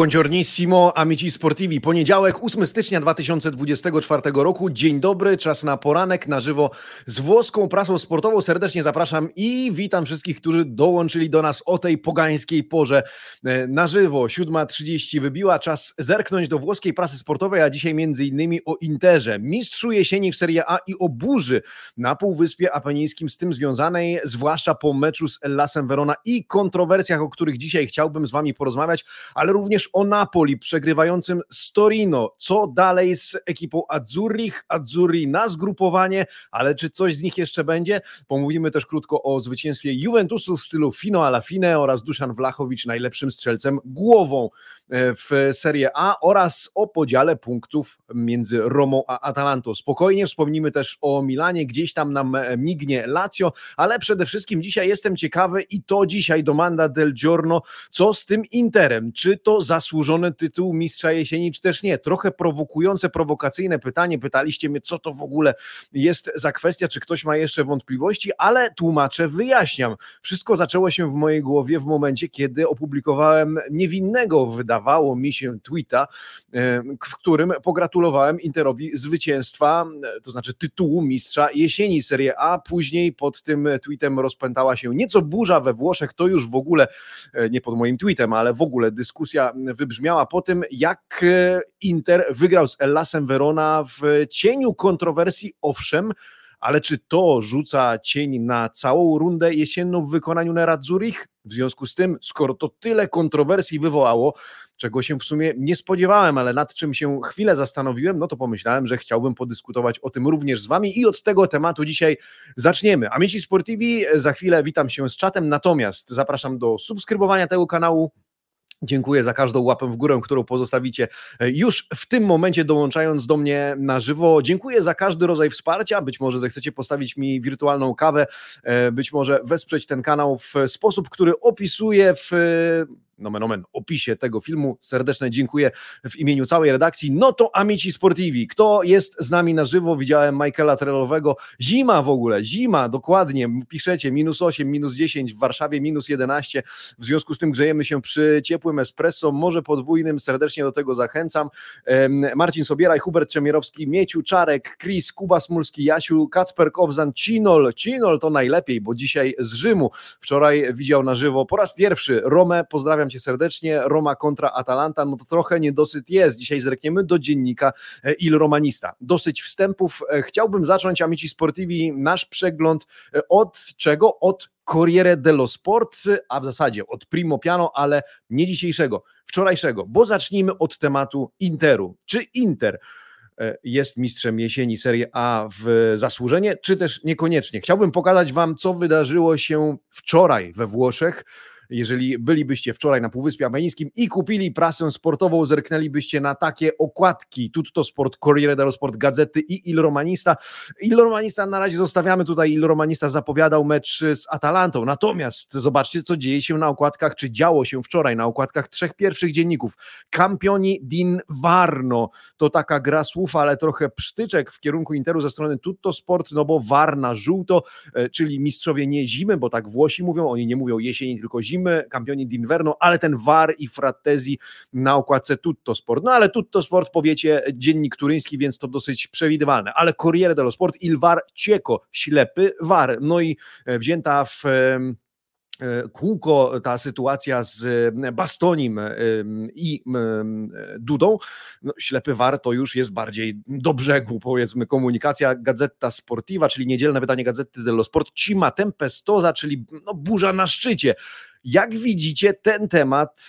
Buongiornissimo, amici sportivi. Poniedziałek, 8 stycznia 2024 roku. Dzień dobry, czas na poranek na żywo z włoską prasą sportową. Serdecznie zapraszam i witam wszystkich, którzy dołączyli do nas o tej pogańskiej porze e, na żywo. 7.30 wybiła, czas zerknąć do włoskiej prasy sportowej, a dzisiaj między innymi o Interze, mistrzu jesieni w Serie A i o burzy na Półwyspie Apenińskim z tym związanej, zwłaszcza po meczu z Ellasem Verona i kontrowersjach, o których dzisiaj chciałbym z Wami porozmawiać, ale również o Napoli przegrywającym z Torino. Co dalej z ekipą Azzurrich? Azzurri na zgrupowanie, ale czy coś z nich jeszcze będzie? Pomówimy też krótko o zwycięstwie Juventusu w stylu fino alla fine oraz Duszan Wlachowicz najlepszym strzelcem głową e, w Serie A oraz o podziale punktów między Romą a Atalantą. Spokojnie wspomnimy też o Milanie, gdzieś tam nam mignie Lazio, ale przede wszystkim dzisiaj jestem ciekawy i to dzisiaj domanda del giorno, co z tym Interem? Czy to zasłużony tytuł mistrza jesieni, czy też nie? Trochę prowokujące, prowokacyjne pytanie. Pytaliście mnie, co to w ogóle jest za kwestia, czy ktoś ma jeszcze wątpliwości, ale tłumaczę, wyjaśniam. Wszystko zaczęło się w mojej głowie w momencie, kiedy opublikowałem niewinnego, wydawało mi się, tweeta, w którym pogratulowałem Interowi zwycięstwa, to znaczy tytułu mistrza jesieni Serie A. Później pod tym tweetem rozpętała się nieco burza we Włoszech, to już w ogóle, e, nie pod moim tweetem, ale w ogóle dyskusja wybrzmiała po tym, jak e, Inter wygrał z Ellasem Verona w cieniu kontrowersji, owszem, ale czy to rzuca cień na całą rundę jesienną w wykonaniu Nerazzurich? W związku z tym, skoro to tyle kontrowersji wywołało, czego się w sumie nie spodziewałem, ale nad czym się chwilę zastanowiłem, no to pomyślałem, że chciałbym podyskutować o tym również z Wami i od tego tematu dzisiaj zaczniemy. Amici Sportivi, za chwilę witam się z czatem, natomiast zapraszam do subskrybowania tego kanału, Dziękuję za każdą łapę w górę, którą pozostawicie e, już w tym momencie, dołączając do mnie na żywo. Dziękuję za każdy rodzaj wsparcia. Być może zechcecie postawić mi wirtualną kawę, e, być może wesprzeć ten kanał w sposób, który opisuję w nomen omen, opisie tego filmu. Serdeczne dziękuję w imieniu całej redakcji. No to Amici Sportivi. Kto jest z nami na żywo? Widziałem Michaela Trellowego. Zima w ogóle, zima, dokładnie. Piszecie minus 8, minus 10, w Warszawie minus 11. W związku z tym grzejemy się przy ciepłym espresso, może podwójnym. Serdecznie do tego zachęcam. Marcin Sobieraj, Hubert Czemierowski, Mieciu, Czarek, Chris, Kuba Smulski, Jasiu, Kacper Kowzan, Cinol. Cinol to najlepiej, bo dzisiaj z Rzymu. Wczoraj widział na żywo po raz pierwszy Romę. Pozdrawiam cię serdecznie. Roma kontra Atalanta, no to trochę niedosyt jest. Dzisiaj zrekniemy do dziennika e, Il Romanista. Dosyć wstępów. E, chciałbym zacząć, Amici Sportivi, nasz przegląd e, od czego? Od Corriere dello Sport, a w zasadzie od Primo Piano, ale nie dzisiejszego, wczorajszego, bo zacznijmy od tematu Interu. Czy Inter jest mistrzem jesieni Serie A w zasłużenie, czy też niekoniecznie? Chciałbym pokazać Wam, co wydarzyło się wczoraj we Włoszech jeżeli bylibyście wczoraj na Półwyspie Apenińskim i kupili prasę sportową, zerknęlibyście na takie okładki. Tutto Sport, Corriere dello Sport, Gazety i Il Romanista. Il Romanista na razie zostawiamy tutaj, Il Romanista zapowiadał mecz z Atalantą, natomiast zobaczcie, co dzieje się na okładkach, czy działo się wczoraj na okładkach trzech pierwszych dzienników. Campioni d'Invarno, to taka gra słów, ale trochę psztyczek w kierunku Interu ze strony Tutto Sport, no bo Warna żółto, e, czyli mistrzowie nie zimy, bo tak Włosi mówią, oni nie mówią jesieni, tylko zimy, Team, d'Inverno, ale ten VAR i Frattesi na okładce Tutto Sport. No ale Tutto Sport powiecie dziennik turyński, więc to dosyć przewidywalne, ale Corriere dello Sport, il VAR cieco, ślepy VAR. No i e, wzięta w kółko ta sytuacja z e, Bastonim e, i Dudą, no, ślepy war to już jest bardziej do brzegu, powiedzmy, komunikacja Gazetta Sportiva, czyli niedzielne wydanie Gazety dello Sport, Cima Tempestosa, czyli no, burza na szczycie. Jak widzicie, ten temat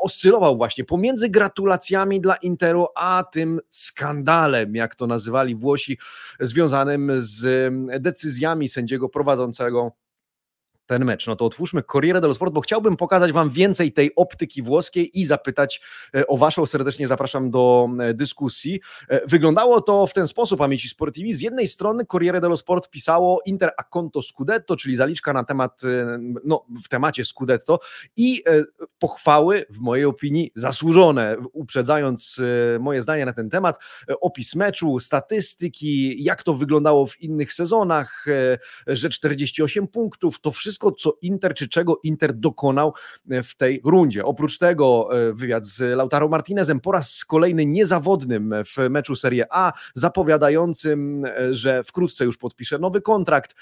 oscylował właśnie pomiędzy gratulacjami dla Interu, a tym skandalem, jak to nazywali Włosi, związanym z decyzjami sędziego prowadzącego ten mecz. No to otwórzmy Corriere dello Sport, bo chciałbym pokazać Wam więcej tej optyki włoskiej i zapytać e, o Waszą. Serdecznie zapraszam do e, dyskusji. E, wyglądało to w ten sposób, amici sportivi. Z jednej strony Corriere dello Sport pisało Inter a conto Scudetto, czyli zaliczka na temat, no w temacie Scudetto i pochwały, w mojej opinii, zasłużone, uprzedzając moje zdanie na ten temat, opis meczu, statystyki, jak to wyglądało w innych sezonach, że 48 punktów, to wszystko wszystko, co Inter, czy czego Inter dokonał w tej rundzie. Oprócz tego wywiad z Lautaro Martinezem po raz kolejny niezawodnym w meczu Serie A, zapowiadającym, że wkrótce już podpisze nowy kontrakt,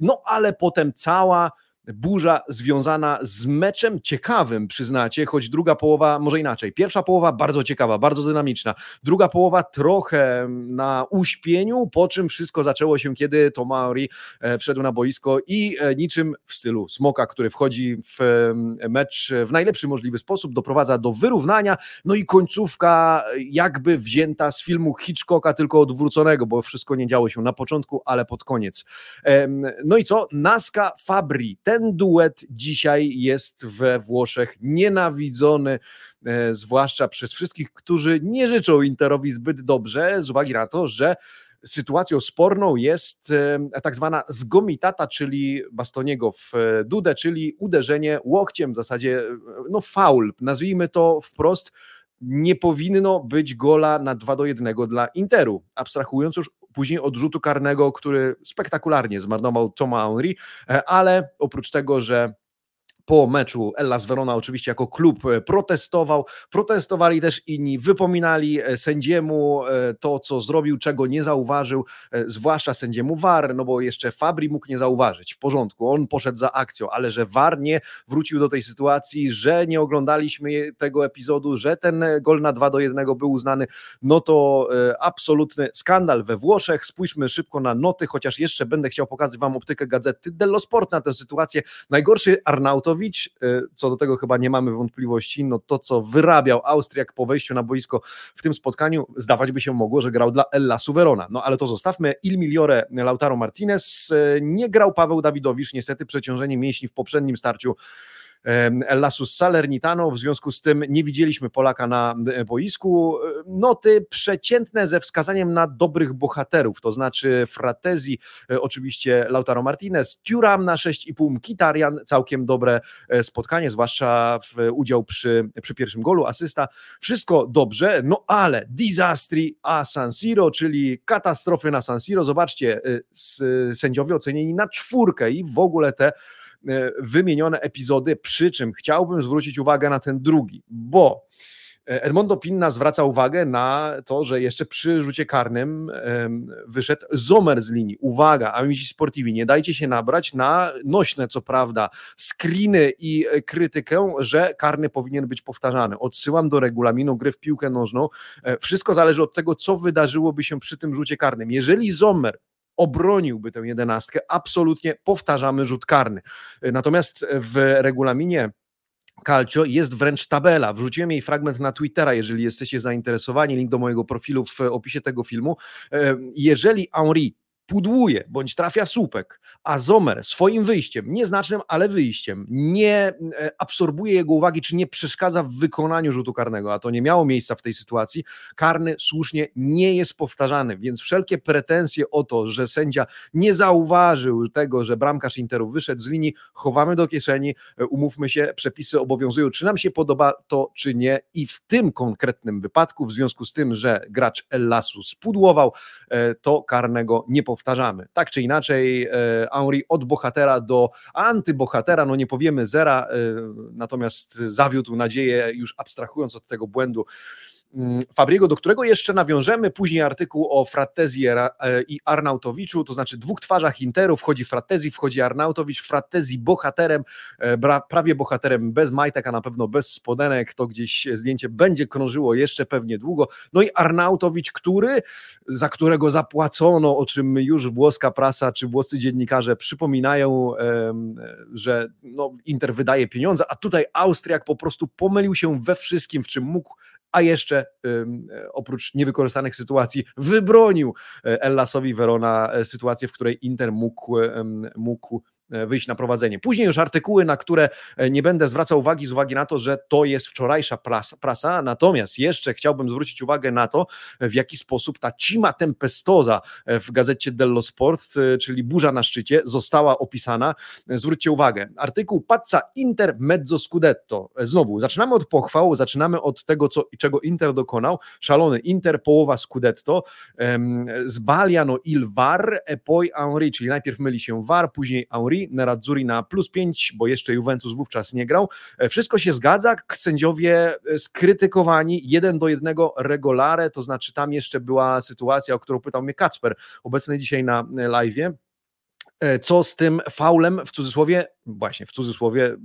no ale potem cała burza związana z meczem ciekawym, przyznacie, choć druga połowa może inaczej. Pierwsza połowa bardzo ciekawa, bardzo dynamiczna. Druga połowa trochę na uśpieniu, po czym wszystko zaczęło się, kiedy Tomaori e, wszedł na boisko i e, niczym w stylu smoka, który wchodzi w mecz w najlepszy możliwy sposób, doprowadza do wyrównania. No i końcówka jakby wzięta z filmu Hitchcocka, tylko odwróconego, bo wszystko nie działo się na początku, ale pod koniec. No i co? Naska Fabri. Ten duet dzisiaj jest we Włoszech nienawidzony, e, zwłaszcza przez wszystkich, którzy nie życzą Interowi zbyt dobrze, z uwagi na to, że sytuacją sporną jest e, tak zwana zgomitata, czyli Bastoniego w e, Dudę, czyli uderzenie łokciem, w zasadzie no faul, nazwijmy to wprost, nie powinno być gola na 2 do 1 dla Interu, abstrahując już później od rzutu karnego, który spektakularnie zmarnował Toma Henry, e, ale oprócz tego, że po meczu Ellas Verona oczywiście jako klub e, protestował, protestowali też inni, wypominali e, sędziemu e, to, co zrobił, czego nie zauważył, zwłaszcza sędziemu VAR, no bo jeszcze Fabri mógł nie zauważyć, w porządku, on poszedł za akcją, ale że VAR nie wrócił do tej sytuacji, że nie oglądaliśmy tego epizodu, że ten gol na 2 do 1 był uznany, no to absolutny skandal we Włoszech. Spójrzmy szybko na noty, chociaż jeszcze będę chciał pokazać Wam optykę gazety dello Sport na tę sytuację. Najgorszy Arnauto Y, co do tego chyba nie mamy wątpliwości, no to co wyrabiał Austriak po wejściu na boisko w tym spotkaniu, zdawać by się mogło, że grał dla Ella Suverona. No ale to zostawmy, Il Migliore Lautaro Martinez, y, nie grał Paweł Dawidowicz, niestety przeciążenie mięśni w poprzednim starciu Lasus Salernitano, w związku z tym nie widzieliśmy Polaka na e, boisku. Noty przeciętne ze wskazaniem na dobrych bohaterów, to znaczy Fratezi, e, oczywiście Lautaro Martinez, Turam na 6,5, Kitarian, całkiem dobre e, spotkanie, zwłaszcza w udział przy, przy pierwszym golu, asysta, wszystko dobrze, no ale disastri a San Siro, czyli katastrofy na San Siro, zobaczcie, sędziowie ocenieni na czwórkę i w ogóle te E, wymienione epizody, przy czym chciałbym zwrócić uwagę na ten drugi, bo e, Edmondo Pinna zwraca uwagę na to, że jeszcze przy rzucie karnym wyszedł Zomer z linii. Uwaga, amici sportivi, nie dajcie się nabrać na nośne, co prawda, screeny i krytykę, że karny powinien być powtarzany. Odsyłam do regulaminu gry w piłkę nożną. E, wszystko zależy od tego, co wydarzyłoby się przy tym rzucie karnym. Jeżeli Zomer obroniłby tę jedenastkę, absolutnie powtarzamy rzut karny. Natomiast w regulaminie Calcio jest wręcz tabela. Wrzuciłem jej fragment na Twittera, jeżeli jesteście zainteresowani. Link do mojego profilu w opisie tego filmu. Jeżeli Henri pudłuje bądź trafia słupek, a Zomer swoim wyjściem, nieznacznym, ale wyjściem, nie e, absorbuje jego uwagi, czy nie przeszkadza w wykonaniu rzutu karnego, a to nie miało miejsca w tej sytuacji, karny słusznie nie jest powtarzany, więc wszelkie pretensje o to, że sędzia nie zauważył tego, że bramkarz Interu wyszedł z linii, chowamy do kieszeni, e, umówmy się, przepisy obowiązują, czy nam się podoba to, czy nie i w tym konkretnym wypadku, w związku z tym, że gracz Ellasu spudłował, e, to karnego nie powtarzamy powtarzamy. Tak czy inaczej, Henri od bohatera do antybohatera, no nie powiemy zera, e, natomiast zawiódł nadzieję, już abstrahując od tego błędu Fabriego, do którego jeszcze nawiążemy. Później artykuł o Fratezji e, i Arnautowiczu, to znaczy dwóch twarzach Interu. Wchodzi Fratezji, wchodzi Arnautowicz. Fratezji bohaterem, e, prawie bohaterem bez majtek, a na pewno bez spodenek. To gdzieś zdjęcie będzie krążyło jeszcze pewnie długo. No i Arnautowicz, który, za którego zapłacono, o czym już włoska prasa czy włoscy dziennikarze przypominają, że no, Inter wydaje pieniądze, a tutaj Austriak po prostu pomylił się we wszystkim, w czym mógł a jeszcze oprócz niewykorzystanych sytuacji wybronił e, Ellasowi Verona e, sytuację, w której Inter mógł, mógł E, wyjść na prowadzenie. Później już artykuły, na które e, nie będę zwracał uwagi z uwagi na to, że to jest wczorajsza prasa, prasa. natomiast jeszcze chciałbym zwrócić uwagę na to, w jaki sposób ta cima tempestoza e, w gazecie dello Sport, czyli burza na szczycie, została opisana. Zwróćcie uwagę, artykuł Pazza Inter mezzo scudetto. Znowu, zaczynamy od pochwał, zaczynamy od tego, co, czego Inter dokonał. Szalony Inter, połowa scudetto, zbaliano il VAR e poi Henri, czyli najpierw myli się VAR, później Henri, Auri, Nerazzurri na plus 5, bo jeszcze Juventus wówczas nie grał. Wszystko się zgadza, sędziowie skrytykowani jeden do jednego regulare, to znaczy tam jeszcze była sytuacja, o którą pytał mnie Kacper, obecny dzisiaj na live. Co z tym faulem w cudzysłowie właśnie w cudzysłowie e,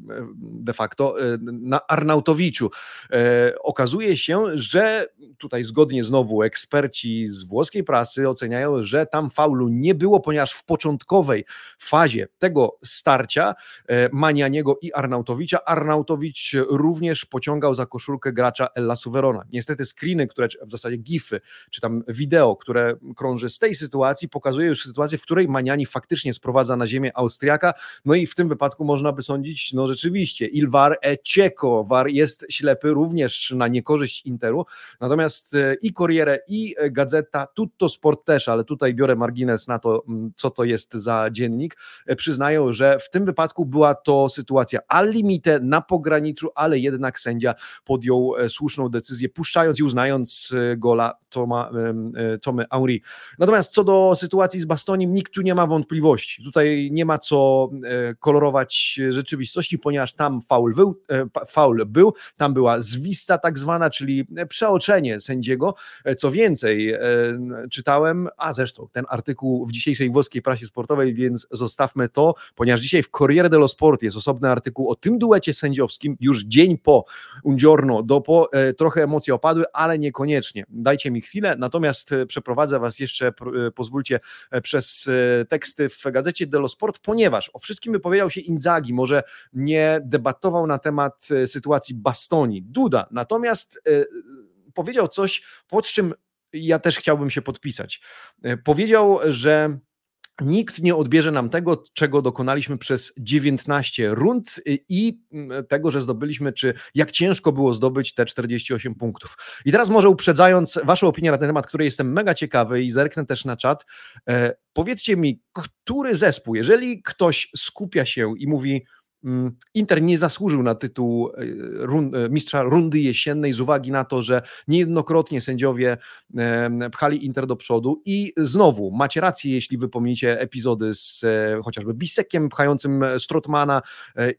de facto e, na Arnautowiczu. E, okazuje się, że tutaj zgodnie znowu eksperci z włoskiej prasy oceniają, że tam faulu nie było, ponieważ w początkowej fazie tego starcia Manianiego i Arnautowicza Arnautowicz również pociągał za koszulkę gracza Ella Suverona. Niestety screeny, które w zasadzie gify, czy tam wideo, które krąży z tej sytuacji pokazuje już sytuację, w której Maniani faktycznie sprowadza na ziemię Austriaka, no i w tym wypadku przypadku można by sądzić, no rzeczywiście, Ilvar Ecieko, War jest ślepy również na niekorzyść Interu, natomiast e, i Corriere, i Gazeta, Tutto Sport też, ale tutaj biorę margines na to, mm, co to jest za dziennik, e, przyznają, że w tym wypadku była to sytuacja al limite, na pograniczu, ale jednak sędzia podjął e, słuszną decyzję, puszczając i uznając gola Toma, Tomy Auri. Natomiast co do sytuacji z Bastonim, nikt tu nie ma wątpliwości. Tutaj nie ma co kolorować rzeczywistości, ponieważ tam faul był, e, faul był, tam była zwista tak zwana, czyli przeoczenie sędziego. E, co więcej, e, czytałem, a zresztą ten artykuł w dzisiejszej włoskiej prasie sportowej, więc zostawmy to, ponieważ dzisiaj w Corriere dello Sport jest osobny artykuł o tym duecie sędziowskim, już dzień po Ungiorno dopo, trochę emocje opadły, ale niekoniecznie. Dajcie mi chwilę, natomiast przeprowadzę Was jeszcze, pozwólcie, przez teksty w gazecie dello Sport, ponieważ o wszystkim wypowiedział się Inzagi, może nie debatował na temat e, sytuacji Bastoni, Duda, natomiast e, powiedział coś, pod czym ja też chciałbym się podpisać. E, powiedział, że nikt nie odbierze nam tego, czego dokonaliśmy przez 19 rund i mm, tego, że zdobyliśmy, czy jak ciężko było zdobyć te 48 punktów. I teraz może uprzedzając Waszą opinię na ten temat, której jestem mega ciekawy i zerknę też na czat, e, powiedzcie mi, który zespół, jeżeli ktoś skupia się i mówi, Inter nie zasłużył na tytuł e, e, mistrza rundy jesiennej z uwagi na to, że niejednokrotnie sędziowie pchali Inter do przodu i znowu macie rację, jeśli wypomnicie epizody z e, chociażby Bisekiem pchającym Strotmana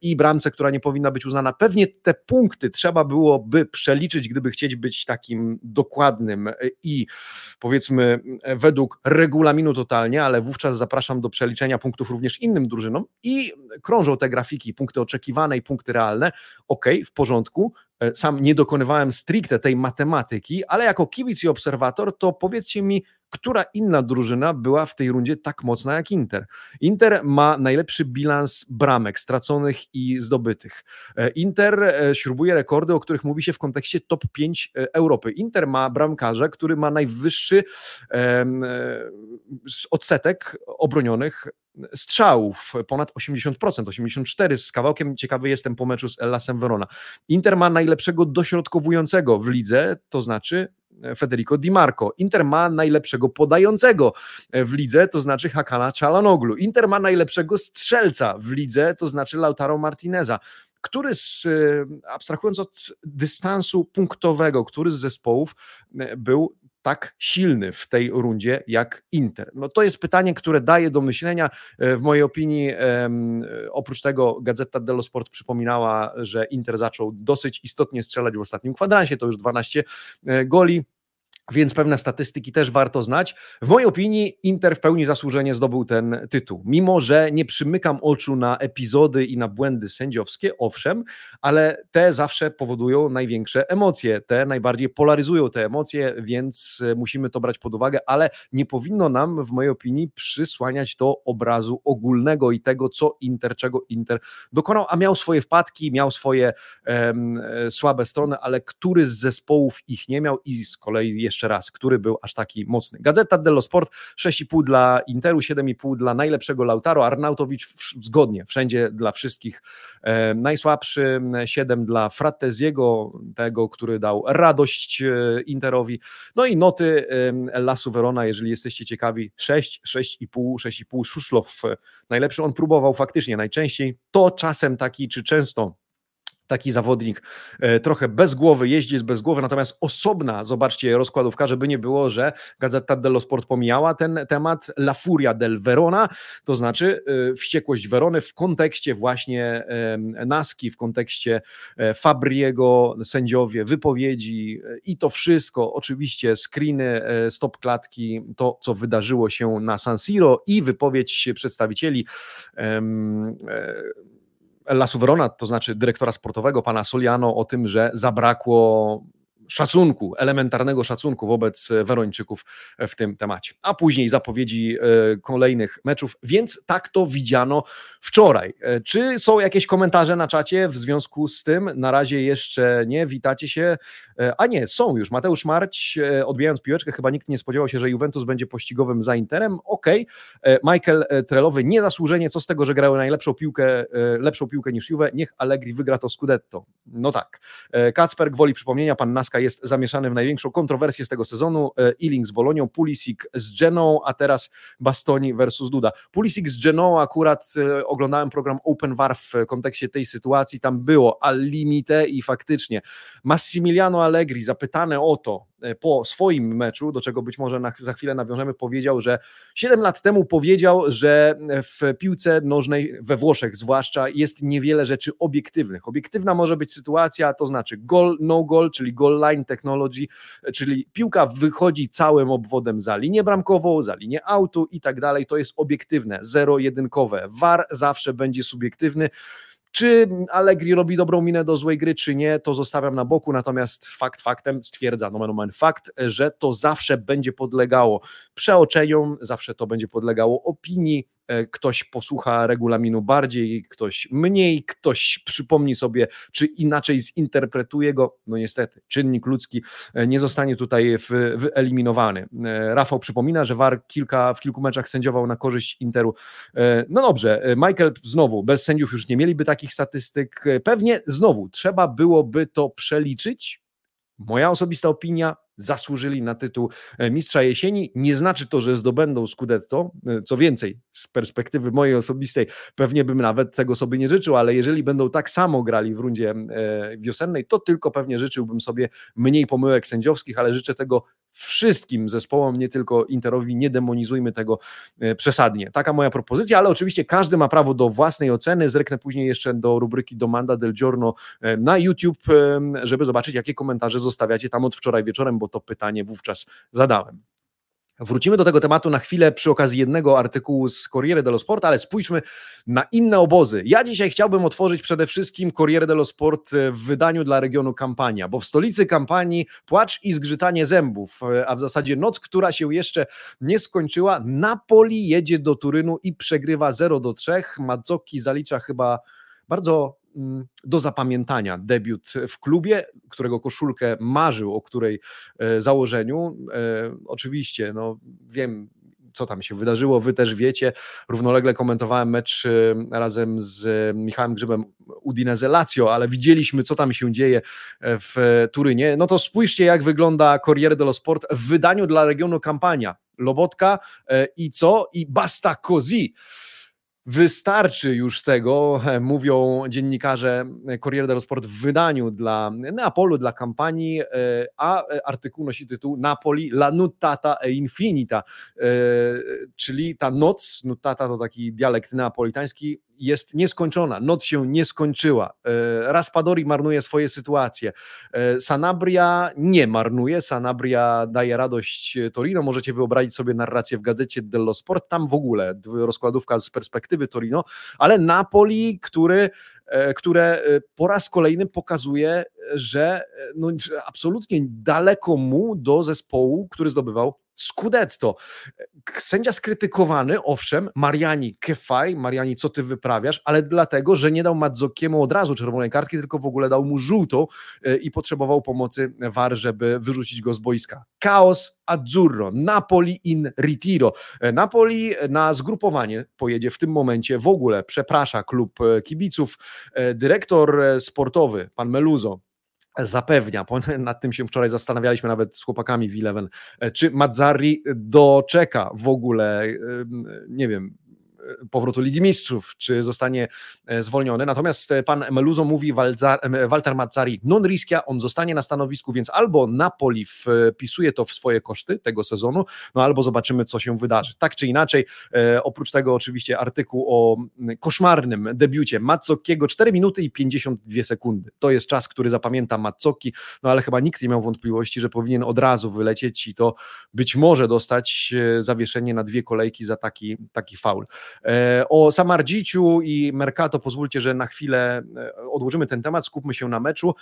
i bramce, która nie powinna być uznana. Pewnie te punkty trzeba byłoby przeliczyć, gdyby chcieć być takim dokładnym i powiedzmy według regulaminu totalnie, ale wówczas zapraszam do przeliczenia punktów również innym drużynom i krążą te grafiki punkty oczekiwane i punkty realne, ok, w porządku. E, sam nie dokonywałem stricte tej matematyki, ale jako kibic i obserwator, to powiedzcie mi, która inna drużyna była w tej rundzie tak mocna jak Inter. Inter ma najlepszy bilans bramek straconych i zdobytych. E, Inter e, śrubuje rekordy, o których mówi się w kontekście top 5 Europy. Inter ma bramkarza, który ma najwyższy odsetek obronionych strzałów, ponad 80%, 84 z kawałkiem. Ciekawy jestem po meczu z Ellasem Verona. Inter ma najlepszego dośrodkowującego w lidze, to znaczy e, Federico Di Marco. Inter ma najlepszego podającego e, w lidze, to znaczy Hakana Czalanoglu. Inter ma najlepszego strzelca w lidze, to znaczy Lautaro Martineza który z, e, abstrahując od dystansu punktowego, który z zespołów był tak silny w tej rundzie jak Inter? No to jest pytanie, które daje do myślenia. E, w mojej opinii, oprócz tego Gazeta dello Sport przypominała, że Inter zaczął dosyć istotnie strzelać w ostatnim kwadransie, to już 12 e, goli więc pewne statystyki też warto znać. W mojej opinii Inter w pełni zasłużenie zdobył ten tytuł. Mimo, że nie przymykam oczu na epizody i na błędy sędziowskie, owszem, ale te zawsze powodują największe emocje, te najbardziej polaryzują te emocje, więc musimy to brać pod uwagę, ale nie powinno nam, w mojej opinii, przysłaniać to obrazu ogólnego i tego, co Inter, czego Inter dokonał, a miał swoje wpadki, miał swoje um, słabe strony, ale który z zespołów ich nie miał i z kolei jeszcze jeszcze raz, który był aż taki mocny. Gazeta dello Sport 6,5 dla Interu, 7,5 dla najlepszego Lautaro, Arnautowicz zgodnie, wszędzie dla wszystkich. E, najsłabszy 7 dla Fratteziego, tego, który dał radość e, Interowi. No i noty e, Lasu Verona, jeżeli jesteście ciekawi, 6, 6,5, 6,5 Szuslow najlepszy. On próbował faktycznie najczęściej, to czasem taki, czy często taki zawodnik e, trochę bez głowy, jeździ z bez głowy, natomiast osobna, zobaczcie, rozkładówka, żeby nie było, że Gazeta dello Sport pomijała ten temat, La Furia del Verona, to znaczy e, wściekłość Verony w kontekście właśnie Naski, w kontekście e, Fabriego, sędziowie, wypowiedzi i to wszystko, oczywiście screeny, stop klatki, to co wydarzyło się na San Siro i wypowiedź przedstawicieli La Suverona, to znaczy dyrektora sportowego, pana Soliano, o tym, że zabrakło szacunku, elementarnego szacunku wobec Werończyków w tym temacie. A później zapowiedzi e, kolejnych meczów, więc tak to widziano wczoraj. E, czy są jakieś komentarze na czacie w związku z tym? Na razie jeszcze nie, witacie się. E, a nie, są już. Mateusz Marć, odbijając piłeczkę, chyba nikt nie spodziewał się, że Juventus będzie pościgowym za Interem. Okej. Okay. Michael Trelowy, niezasłużenie, co z tego, że grały najlepszą piłkę, lepszą piłkę niż Juve, niech Allegri wygra to Scudetto. No tak. Kacper, gwoli przypomnienia, pan Naska jest zamieszany w największą kontrowersję z tego sezonu. Ealing z Bolonią, Pulisic z Geną, a teraz Bastoni versus Duda. Pulisic z Geną akurat e, oglądałem program Open War w kontekście tej sytuacji, tam było al limite i faktycznie Massimiliano Allegri zapytane o to, E, po swoim meczu, do czego być może na, za chwilę nawiążemy, powiedział, że 7 lat temu powiedział, że w piłce nożnej, we Włoszech zwłaszcza, jest niewiele rzeczy obiektywnych. Obiektywna może być sytuacja, to znaczy goal, no goal, czyli goal line technology, czyli piłka wychodzi całym obwodem za linię bramkową, za linię autu i tak dalej. To jest obiektywne, zero-jedynkowe. VAR zawsze będzie subiektywny. Czy Allegri robi dobrą minę do złej gry, czy nie, to zostawiam na boku, natomiast fakt faktem stwierdza nomen omen fakt, że to zawsze będzie podlegało przeoczeniom, zawsze to będzie podlegało opinii, ktoś posłucha regulaminu bardziej, ktoś mniej, ktoś przypomni sobie, czy inaczej zinterpretuje go. No niestety, czynnik ludzki e, nie zostanie tutaj wyeliminowany. E, Rafał przypomina, że VAR kilka, w kilku meczach sędziował na korzyść Interu. No dobrze, Michael znowu, bez sędziów już nie mieliby takich statystyk. Pewnie znowu trzeba byłoby to przeliczyć. Moja osobista opinia, zasłużyli na tytuł e, mistrza jesieni. Nie znaczy to, że zdobędą Scudetto. E, co więcej, z perspektywy mojej osobistej, pewnie bym nawet tego sobie nie życzył, ale jeżeli będą tak samo grali w rundzie e, wiosennej, to tylko pewnie życzyłbym sobie mniej pomyłek sędziowskich, ale życzę tego wszystkim zespołom, nie tylko Interowi, nie demonizujmy tego przesadnie. Taka moja propozycja, ale oczywiście każdy ma prawo do własnej oceny. Zreknę później jeszcze do rubryki Domanda del Giorno na YouTube, żeby zobaczyć, jakie komentarze zostawiacie tam od wczoraj wieczorem, bo to pytanie wówczas zadałem. Wrócimy do tego tematu na chwilę przy okazji jednego artykułu z Corriere dello Sport, ale spójrzmy na inne obozy. Ja dzisiaj chciałbym otworzyć przede wszystkim Corriere dello Sport w wydaniu dla regionu Kampania, bo w stolicy kampanii płacz i zgrzytanie zębów, a w zasadzie noc, która się jeszcze nie skończyła. Napoli jedzie do Turynu i przegrywa 0 do 3. Mazzocchi zalicza chyba bardzo do zapamiętania debiut w klubie, którego koszulkę marzył, o której e, założeniu. E, oczywiście, no wiem, co tam się wydarzyło, wy też wiecie. Równolegle komentowałem mecz e, razem z Michałem Grzybem Udinese Lazio, ale widzieliśmy, co tam się dzieje w Turynie. No to spójrzcie, jak wygląda Corriere dello Sport w wydaniu dla regionu kampania. Lobotka i co? I basta così. Wystarczy już tego, e, mówią dziennikarze Corriere dello Sport w wydaniu dla Neapolu, dla kampanii, e, a artykuł nosi tytuł Napoli la nuttata e infinita, e, czyli ta noc, nuttata to taki dialekt neapolitański, jest nieskończona, noc się nie skończyła. E, Raspadori marnuje swoje sytuacje. E, Sanabria nie marnuje, Sanabria daje radość Torino. Możecie wyobrazić sobie narrację w gazecie dello Sport, tam w ogóle rozkładówka z perspektywy Torino, ale Napoli, który e, które po raz kolejny pokazuje, że no, absolutnie daleko mu do zespołu, który zdobywał Scudetto. Sędzia skrytykowany, owszem, Mariani Kefaj, Mariani, co ty wyprawiasz, ale dlatego, że nie dał Madzokiemu od razu czerwonej kartki, tylko w ogóle dał mu żółtą e, i potrzebował pomocy VAR, żeby wyrzucić go z boiska. Chaos Azzurro, Napoli in ritiro. E, Napoli na zgrupowanie pojedzie w tym momencie w ogóle, przeprasza klub e, kibiców. Dyrektor sportowy, pan Meluzo, zapewnia, nad tym się wczoraj zastanawialiśmy nawet z chłopakami w Eleven, e, czy Mazzarri doczeka w ogóle, nie wiem, powrotu Ligi Mistrzów, czy zostanie zwolniony. Natomiast pan Meluzo mówi, Walter Mazzari non rischia, on zostanie na stanowisku, więc albo Napoli wpisuje to w swoje koszty tego sezonu, no albo zobaczymy, co się wydarzy. Tak czy inaczej, oprócz tego oczywiście artykuł o koszmarnym debiucie Mazzocchiego, 4 minuty i 52 sekundy. To jest czas, który zapamięta Mazzocchi, no ale chyba nikt nie miał wątpliwości, że powinien od razu wylecieć i to być może dostać e, zawieszenie na dwie kolejki za taki, taki faul. E, o Samardziciu i Mercato pozwólcie, że na chwilę e, odłożymy ten temat, skupmy się na meczu.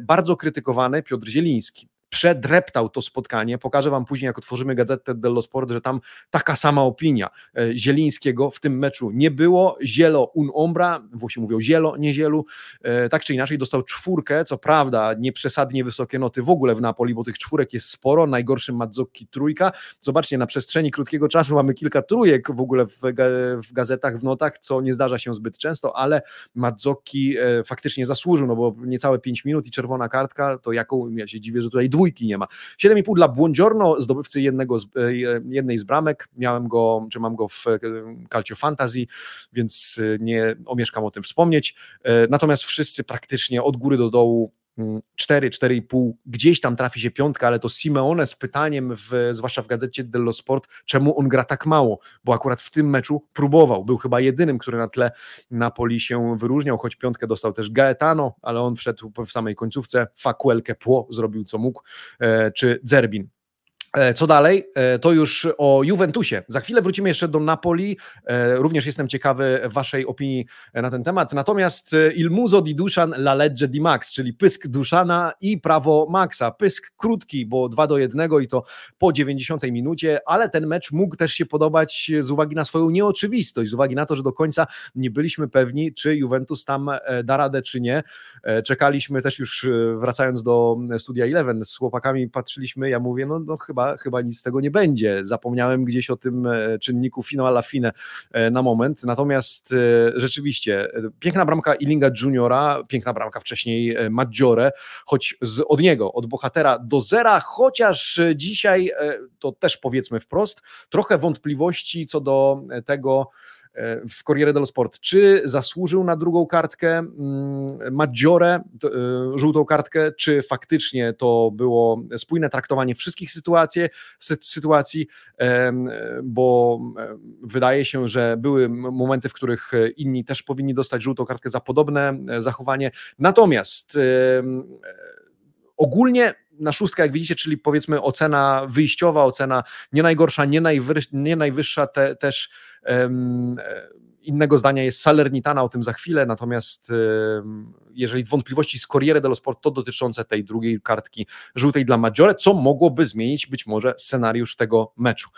Bardzo krytykowany Piotr Zieliński przedreptał to spotkanie. Pokażę Wam później, jak otworzymy Gazetę dello Sport, że tam taka sama opinia e, Zielińskiego w tym meczu nie było. Zielo un ombra, Włosi mówią zielo, nie zielu. E, tak czy inaczej dostał czwórkę, co prawda nie przesadnie wysokie noty w ogóle w Napoli, bo tych czwórek jest sporo. Najgorszym Mazzocchi trójka. Zobaczcie, na przestrzeni krótkiego czasu mamy kilka trójek w ogóle w, w gazetach, w notach, co nie zdarza się zbyt często, ale Mazzocchi e, faktycznie zasłużył, no bo niecałe 5 minut i czerwona kartka, to jaką, ja się dziwię, że tutaj dwójki nie ma. 7,5 dla Buongiorno, zdobywcy jednego z, e, jednej z bramek. Miałem go, czy mam go w e, Calcio Fantasy, więc e, nie omieszkam o tym wspomnieć. Natomiast wszyscy praktycznie od góry do dołu 4, 4,5, gdzieś tam trafi się piątka, ale to Simeone z pytaniem, w, zwłaszcza w gazecie dello Sport, czemu on gra tak mało, bo akurat w tym meczu próbował, był chyba jedynym, który na tle Napoli się wyróżniał, choć piątkę dostał też Gaetano, ale on wszedł w samej końcówce, Fakuelkę Pło zrobił co mógł, e, czy Zerbin. E, co dalej? E, to już o Juventusie. Za chwilę wrócimy jeszcze do Napoli. E, również jestem ciekawy Waszej opinii na ten temat. Natomiast Il muso di Duszan, la legge di Max, czyli pysk Duszana i prawo Maxa. Pysk krótki, bo 2 do 1 i to po 90 minucie, ale ten mecz mógł też się podobać z uwagi na swoją nieoczywistość, z uwagi na to, że do końca nie byliśmy pewni, czy Juventus tam da radę, czy nie. Czekaliśmy też już wracając do Studia Eleven z chłopakami, patrzyliśmy, ja mówię, no, no chyba chyba, nic z tego nie będzie. Zapomniałem gdzieś o tym e, czynniku fino alla fine e, na moment. Natomiast e, rzeczywiście piękna bramka Ilinga Juniora, piękna bramka wcześniej Maggiore, choć z, od niego, od bohatera do zera, chociaż dzisiaj, to też powiedzmy wprost, trochę wątpliwości co do tego, w Corriere dello Sport. Czy zasłużył na drugą kartkę mm, Maggiore, e, żółtą kartkę, czy faktycznie to było spójne traktowanie wszystkich sytuacji, sytuacji, bo wydaje się, że były momenty, w których inni też powinni dostać żółtą kartkę za podobne e, zachowanie. Natomiast ogólnie na szóstkę, jak widzicie, czyli powiedzmy ocena wyjściowa, ocena nie najgorsza, nie, nie najwyższa, te, też um, innego zdania jest Salernitana, o tym za chwilę, natomiast jeżeli wątpliwości z Corriere dello Sport to dotyczące tej drugiej kartki żółtej dla Maggiore, co mogłoby zmienić być może scenariusz tego meczu.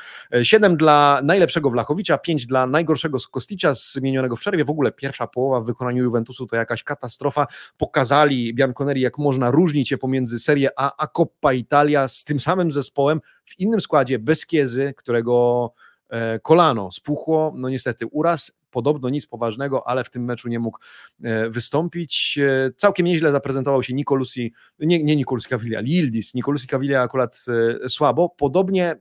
7 dla najlepszego Wlachowicza, 5 dla najgorszego Kosticza zmienionego w przerwie. W ogóle pierwsza połowa w wykonaniu Juventusu to jakaś katastrofa. Pokazali Bianconeri, jak można różnić się pomiędzy Serie A a Coppa Italia z tym samym zespołem w innym składzie, bez Kiezy, którego e, kolano spuchło, no niestety uraz, podobno nic poważnego, ale w tym meczu nie mógł e, wystąpić. E, całkiem nieźle zaprezentował się Nicolusi, nie, nie Nicolusi Caviglia, Lildis. Nicolusi Caviglia akurat e, słabo. Podobnie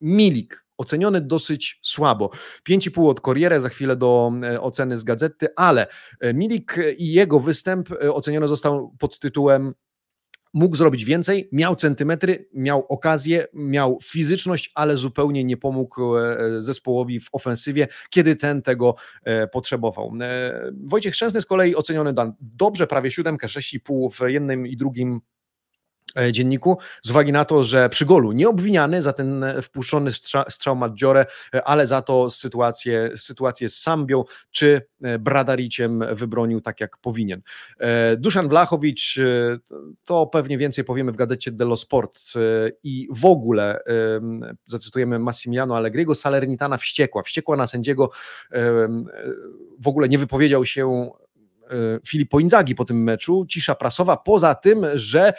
Milik, oceniony dosyć słabo. 5,5 od Corriere, za chwilę do oceny z gazety, ale Milik i jego występ oceniony został pod tytułem mógł zrobić więcej, miał centymetry, miał okazję, miał fizyczność, ale zupełnie nie pomógł e, zespołowi w ofensywie, kiedy ten tego e, potrzebował. E, Wojciech Szczęsny z kolei oceniony dan dobrze, prawie siódemkę, 6,5 w jednym i drugim E, dzienniku, z uwagi na to, że przy golu nie obwiniany za ten wpuszczony strzał, strzał Maggiore, e, ale za to sytuację, sytuację z Sambią czy e, Bradariciem wybronił tak jak powinien. Duszan Wlachowicz, to pewnie więcej powiemy w gazecie dello Sport i w ogóle zacytujemy Massimiliano Allegriego, Salernitana wściekła, wściekła na sędziego, w ogóle nie wypowiedział się E, Filippo Inzaghi po tym meczu, cisza prasowa, poza tym, że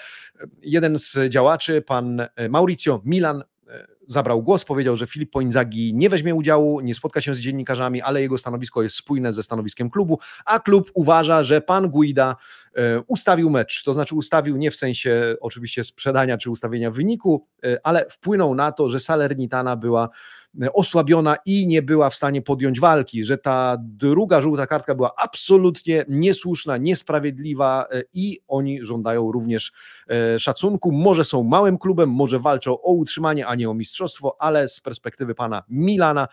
jeden z działaczy, pan Mauricio Milan, e, zabrał głos, powiedział, że Filippo Inzaghi nie weźmie udziału, nie spotka się z dziennikarzami, ale jego stanowisko jest spójne ze stanowiskiem klubu, a klub uważa, że pan Guida e, ustawił mecz, to znaczy ustawił nie w sensie oczywiście sprzedania czy ustawienia wyniku, ale wpłynął na to, że Salernitana była osłabiona i nie była w stanie podjąć walki, że ta druga żółta kartka była absolutnie niesłuszna, niesprawiedliwa i oni żądają również szacunku. Może są małym klubem, może walczą o utrzymanie, a nie o mistrzostwo, ale z perspektywy pana Milana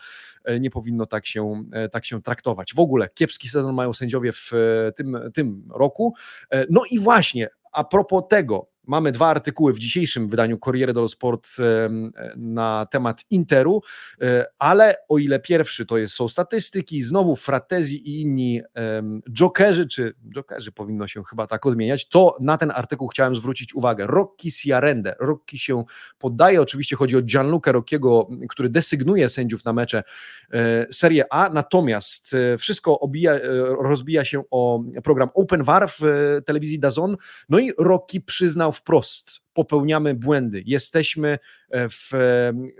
nie powinno tak się, tak się traktować. W ogóle kiepski sezon mają sędziowie w tym, tym roku. No i właśnie, a propos tego, Mamy dwa artykuły w dzisiejszym wydaniu Corriere dello Sport na temat Interu, e, ale o ile pierwszy to jest, są statystyki, znowu Fratezi i inni jokerzy, czy jokerzy powinno się chyba tak odmieniać, to na ten artykuł chciałem zwrócić uwagę. Rocky Siarende. Rocky się poddaje, oczywiście chodzi o Gianluca Rockiego, który desygnuje sędziów na mecze e, Serie A, natomiast e, wszystko obija, rozbija się o program Open VAR w telewizji Dazon, no i Rocky przyznał wprost popełniamy błędy. Jesteśmy e, w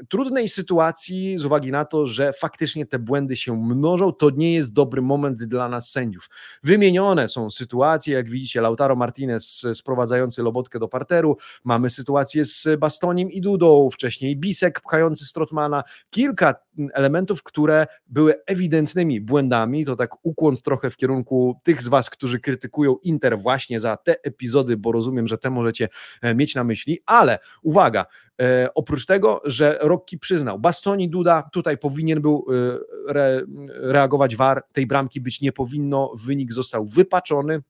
trudnej sytuacji z uwagi na to, że faktycznie te błędy się mnożą. To nie jest dobry moment dla nas sędziów. Wymienione są sytuacje, jak widzicie, Lautaro Martinez sprowadzający Lobotkę do parteru, mamy sytuację z Bastoniem i Dudą, wcześniej Bisek pchający Strotmana, kilka elementów, które były ewidentnymi błędami. To tak ukłon trochę w kierunku tych z Was, którzy krytykują Inter właśnie za te epizody, bo rozumiem, że te możecie e, mieć na myśli, ale uwaga, e, oprócz tego, że Rocky przyznał, Bastoni Duda tutaj powinien był e, re, reagować war, tej bramki być nie powinno, wynik został wypaczony,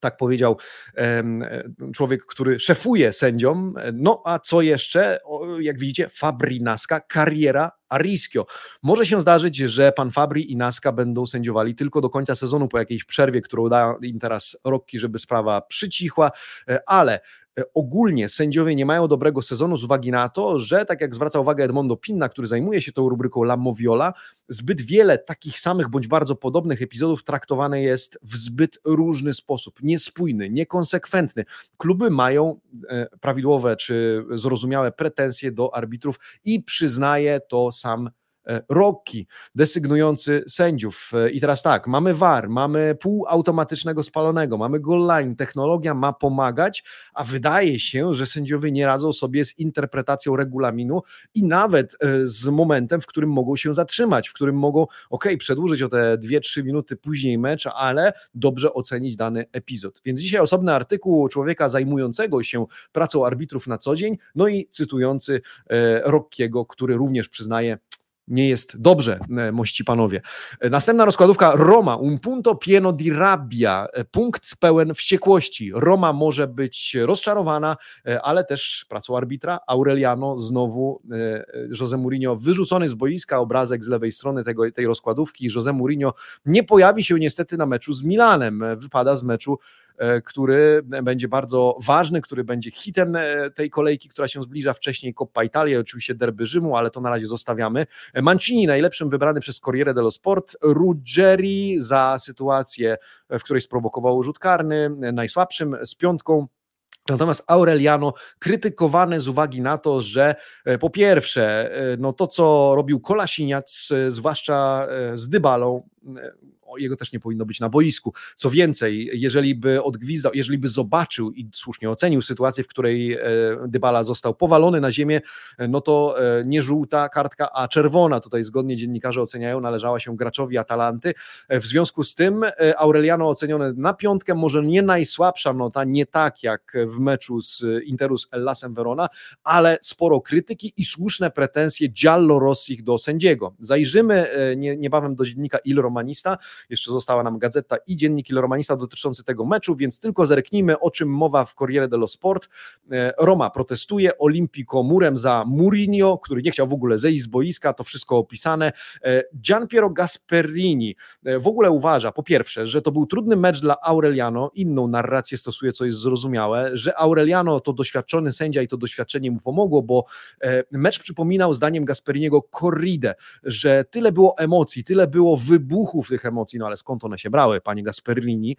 tak powiedział człowiek, który szefuje sędziom. No a co jeszcze? Jak widzicie, Fabri Naska, kariera Ariskio. Może się zdarzyć, że pan Fabri i Naska będą sędziowali tylko do końca sezonu po jakiejś przerwie, którą da im teraz Rokki, żeby sprawa przycichła, e, ale ogólnie sędziowie nie mają dobrego sezonu z uwagi na to, że tak jak zwraca uwagę Edmondo Pinna, który zajmuje się tą rubryką La Moviola, zbyt wiele takich samych bądź bardzo podobnych epizodów traktowane jest w zbyt różny sposób, niespójny, niekonsekwentny. Kluby mają e, prawidłowe czy zrozumiałe pretensje do arbitrów i przyznaje to sam E, Rocky, desygnujący sędziów. E, I teraz tak, mamy VAR, mamy półautomatycznego spalonego, mamy goal line, technologia ma pomagać, a wydaje się, że sędziowie nie radzą sobie z interpretacją regulaminu i nawet e, z momentem, w którym mogą się zatrzymać, w którym mogą, ok, przedłużyć o te 2-3 minuty później mecz, ale dobrze ocenić dany epizod. Więc dzisiaj osobny artykuł człowieka zajmującego się pracą arbitrów na co dzień, no i cytujący Rockiego, który również przyznaje, nie jest dobrze, e, mości panowie. E, następna rozkładówka Roma, un punto pieno di rabbia, e, punkt pełen wściekłości. Roma może być rozczarowana, ale też pracą arbitra. Aureliano znowu, Jose Mourinho wyrzucony z boiska, obrazek z lewej strony tego, tej rozkładówki. Jose Mourinho nie pojawi się niestety na meczu z Milanem, wypada z meczu który będzie bardzo ważny, który będzie hitem e, tej kolejki, która się zbliża. Wcześniej Coppa Italia, oczywiście derby Rzymu, ale to na razie zostawiamy. Mancini najlepszym wybrany przez Corriere dello Sport, Ruggeri za sytuację, w której sprowokował rzut karny, najsłabszym z piątką. Natomiast Aureliano krytykowany z uwagi na to, że e, po pierwsze, no to co robił Kolasiniac, zwłaszcza z Dybalą, jego też nie powinno być na boisku. Co więcej, jeżeli by odgwizdał, jeżeli by zobaczył i słusznie ocenił sytuację, w której e, Dybala został powalony na ziemię, e, no to e, nie żółta kartka, a czerwona, tutaj zgodnie dziennikarze oceniają, należała się graczowi Atalanty. W związku z tym Aureliano ocenione na piątkę, może nie najsłabsza nota, nie tak jak w meczu z Interu z Ellasem Verona, ale sporo krytyki i słuszne pretensje Giallo Rossich do sędziego. Zajrzymy niebawem do dziennika Il Romanista, jeszcze została nam gazeta i dziennik Il Romanista dotyczący tego meczu, więc tylko zerknijmy, o czym mowa w Corriere dello Sport. E, Roma protestuje, Olimpico murem za Mourinho, który nie chciał w ogóle zejść z boiska, to wszystko opisane. E, Gian Piero Gasperini e, w ogóle uważa, po pierwsze, że to był trudny mecz dla Aureliano, inną narrację stosuje, co jest zrozumiałe, że Aureliano to doświadczony sędzia i to doświadczenie mu pomogło, bo mecz przypominał zdaniem Gasperiniego corridę, że tyle było emocji, tyle było wybuchów tych emocji, no ale skąd one się brały, panie Gasperini,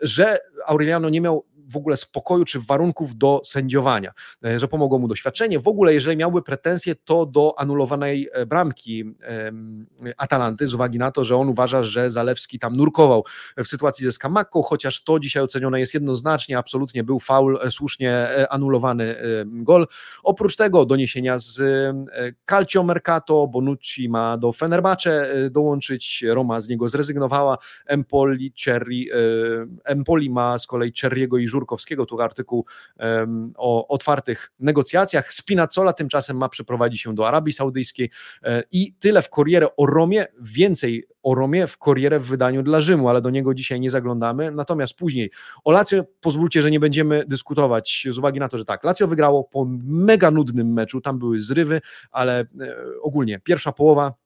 że Aureliano nie miał w ogóle spokoju czy warunków do sędziowania, e, że pomogło mu doświadczenie. W ogóle, jeżeli miałby pretensje, to do anulowanej e, bramki Atalanty, z uwagi na to, że on uważa, że Zalewski tam nurkował w sytuacji ze Skamakką, chociaż to dzisiaj ocenione jest jednoznacznie, absolutnie był faul, e, słusznie anulowany gol. Oprócz tego doniesienia z Calcio Mercato, Bonucci ma do Fenerbahce dołączyć, Roma z niego zrezygnowała, Empoli, Cherry, Empoli ma z kolei Cherry'ego i Żurkowskiego, tu artykuł o otwartych negocjacjach. Spinazzola tymczasem ma przeprowadzić się do Arabii Saudyjskiej e, i tyle w Corriere o Romie, więcej o Romie w Corriere w wydaniu dla Rzymu, ale do niego dzisiaj nie zaglądamy. Natomiast później o Lazio pozwólcie, że nie będziemy dyskutować z uwagi na to, że tak, Lazio wygrało po mega nudnym meczu, tam były zrywy, ale e, ogólnie pierwsza połowa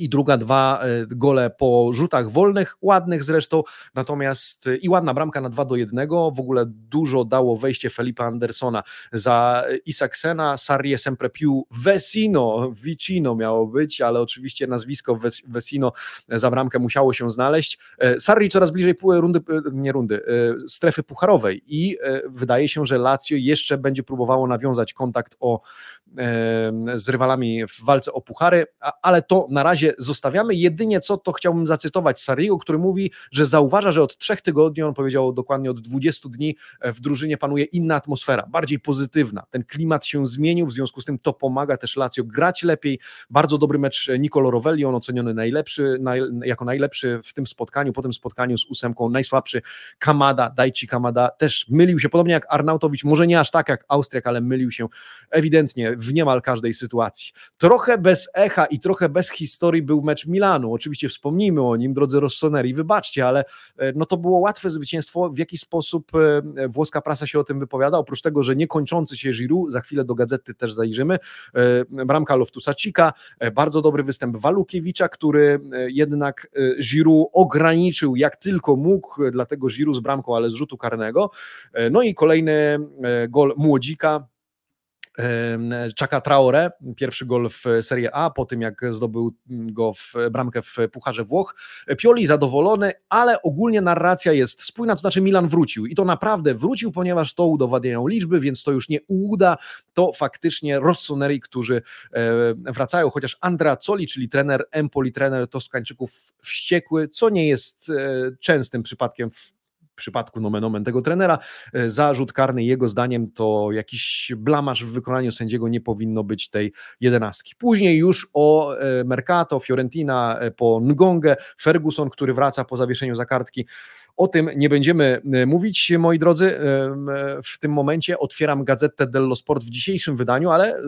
i druga dwa e, gole po rzutach wolnych, ładnych zresztą, natomiast e, i ładna bramka na 2 do 1. W ogóle dużo dało wejście Felipe Andersona za Isaksena, Sarrie sempre più Vesino, Vicino miało być, ale oczywiście nazwisko Vesino za bramkę musiało się znaleźć. E, Sarri coraz bliżej rundy, nie rundy, strefy pucharowej i wydaje się, że Lazio jeszcze będzie próbowało nawiązać kontakt o, z rywalami w walce o puchary, ale to na razie zostawiamy. Jedynie co to chciałbym zacytować Sariego, który mówi, że zauważa, że od trzech tygodni, on powiedział dokładnie od 20 dni, e, w drużynie panuje inna atmosfera, bardziej pozytywna. Ten klimat się zmienił, w związku z tym to pomaga też Lazio grać lepiej. Bardzo dobry mecz Nicolo Rovelli, on oceniony najlepszy, naj, jako najlepszy w tym spotkaniu, po tym spotkaniu z ósemką, najsłabszy Kamada, Dajci Kamada też mylił się, podobnie jak Arnautowicz, może nie aż tak jak Austriak, ale mylił się ewidentnie w niemal każdej sytuacji. Trochę bez echa i trochę bez historii był mecz Milanu. Oczywiście wspomnijmy o nim, drodzy Rossoneri, wybaczcie, ale e, no to było łatwe zwycięstwo. W jaki sposób e, włoska prasa się o tym wypowiada? Oprócz tego, że niekończący się Giroud, za chwilę do gazety też zajrzymy, e, bramka Loftusa Cika, bardzo dobry występ Walukiewicza, który jednak Giroud ograniczył jak tylko mógł, dlatego Giroud z bramką, ale z rzutu karnego. No i kolejny gol Młodzika, Czaka Traore, pierwszy gol w Serie A, po tym jak zdobył go w bramkę w Pucharze Włoch. Pioli zadowolony, ale ogólnie narracja jest spójna, to znaczy Milan wrócił i to naprawdę wrócił, ponieważ to udowadniają liczby, więc to już nie uda, to faktycznie Rossoneri, którzy wracają, chociaż Andrea Coli, czyli trener Empoli, trener Toskańczyków wściekły, co nie jest e, częstym przypadkiem w przypadku nomen omen tego trenera. E, zarzut karny jego zdaniem to jakiś blamaż w wykonaniu sędziego, nie powinno być tej jedenastki. Później już o e, Mercato, Fiorentina e, po Ngongę, Ferguson, który wraca po zawieszeniu za kartki. O tym nie będziemy mówić, moi drodzy. W tym momencie otwieram gazetę dello Sport w dzisiejszym wydaniu, ale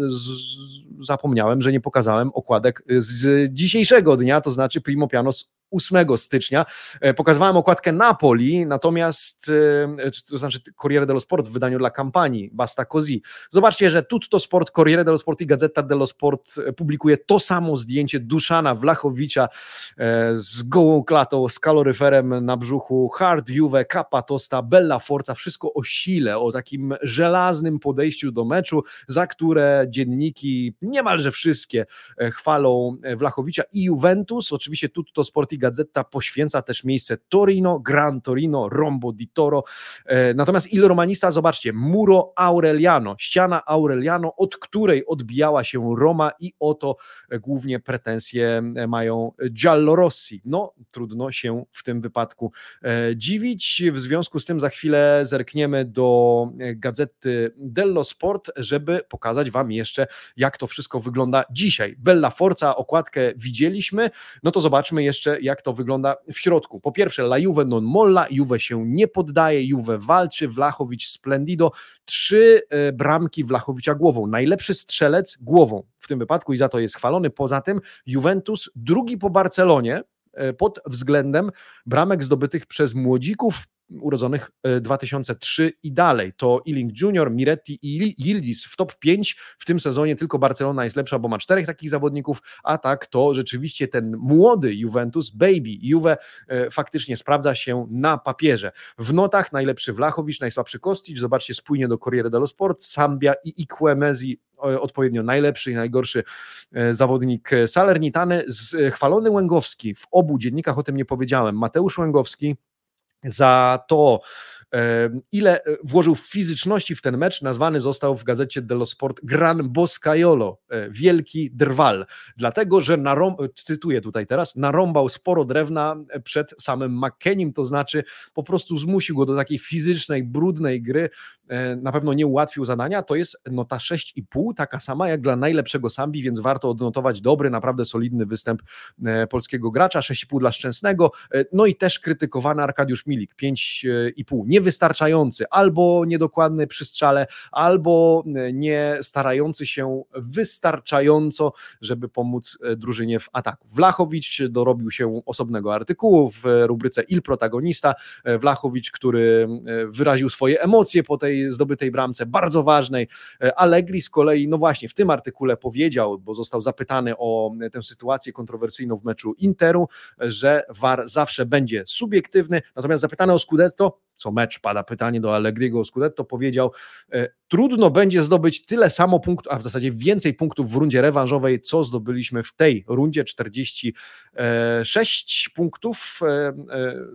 zapomniałem, że nie pokazałem okładek z dzisiejszego dnia, to znaczy Primo Pianos 8 stycznia. E, pokazywałem okładkę Napoli, natomiast, e, to znaczy Corriere dello Sport w wydaniu dla kampanii Basta Così. Zobaczcie, że Tutto Sport, Corriere dello Sport i Gazeta dello Sport e, publikuje to samo zdjęcie Duszana Wlachowicza z gołą klatą, z kaloryferem na brzuchu, Hard Juve, Kappa Tosta, Bella Forza, wszystko o sile, o takim żelaznym podejściu do meczu, za które dzienniki, niemalże wszystkie, chwalą Wlachowicza i Juventus, oczywiście Tutto Sport i Gazeta poświęca też miejsce Torino, Gran Torino, Rombo di Toro. E, natomiast Il Romanista, zobaczcie, Muro Aureliano, ściana Aureliano, od której odbijała się Roma i oto głównie pretensje mają Giallorossi. No, trudno się w tym wypadku e, dziwić. W związku z tym za chwilę zerkniemy do gazety Dello Sport, żeby pokazać Wam jeszcze, jak to wszystko wygląda dzisiaj. Bella Forza, okładkę widzieliśmy, no to zobaczmy jeszcze, jak jak to wygląda w środku. Po pierwsze, La Juve non molla, Juve się nie poddaje, Juve walczy, Wlachowicz splendido, trzy e, bramki Wlachowicza głową. Najlepszy strzelec głową w tym wypadku i za to jest chwalony. Poza tym Juventus drugi po Barcelonie, e, pod względem bramek zdobytych przez młodzików urodzonych 2003 e, i dalej. To Ealing Junior, Miretti i Yildiz w top 5 w tym sezonie tylko Barcelona jest lepsza, bo ma czterech takich zawodników, a tak to rzeczywiście ten młody Juventus, baby Juve e, faktycznie sprawdza się na papierze. W notach najlepszy Wlachowicz, najsłabszy Kostić, zobaczcie spójnie do Corriere dello Sport, Sambia i Iquemezi odpowiednio najlepszy i najgorszy e, zawodnik Salernitany, chwalony Łęgowski, w obu dziennikach o tym nie powiedziałem, Mateusz Łęgowski za to, ile e, włożył fizyczności w ten mecz, nazwany został w gazecie dello Sport Gran Boscaiolo, e, wielki drwal, dlatego, że narą- cytuję tutaj teraz, narąbał sporo drewna przed samym McKennim, to znaczy po prostu zmusił go do takiej fizycznej, brudnej gry, e, na pewno nie ułatwił zadania, to jest nota 6,5, taka sama jak dla najlepszego Sambi, więc warto odnotować dobry, naprawdę solidny występ polskiego gracza, 6,5 dla Szczęsnego, no i też krytykowany Arkadiusz Milik, 5,5, nie niewystarczający, albo niedokładny przy strzale, albo e, nie starający się wystarczająco, żeby pomóc e, drużynie w ataku. Wlachowicz dorobił się osobnego artykułu w rubryce Il Protagonista. E, Wlachowicz, który wyraził swoje emocje po tej zdobytej bramce, bardzo ważnej. Allegri z kolei, no właśnie, w tym artykule powiedział, bo został zapytany o tę sytuację kontrowersyjną w meczu Interu, że VAR zawsze będzie subiektywny, natomiast zapytany o Scudetto, co mecz pada pytanie do Allegriego Scudetto, powiedział, e, trudno będzie zdobyć tyle samo punktów, a w zasadzie więcej punktów w rundzie rewanżowej, co zdobyliśmy w tej rundzie, 46 punktów, e, e,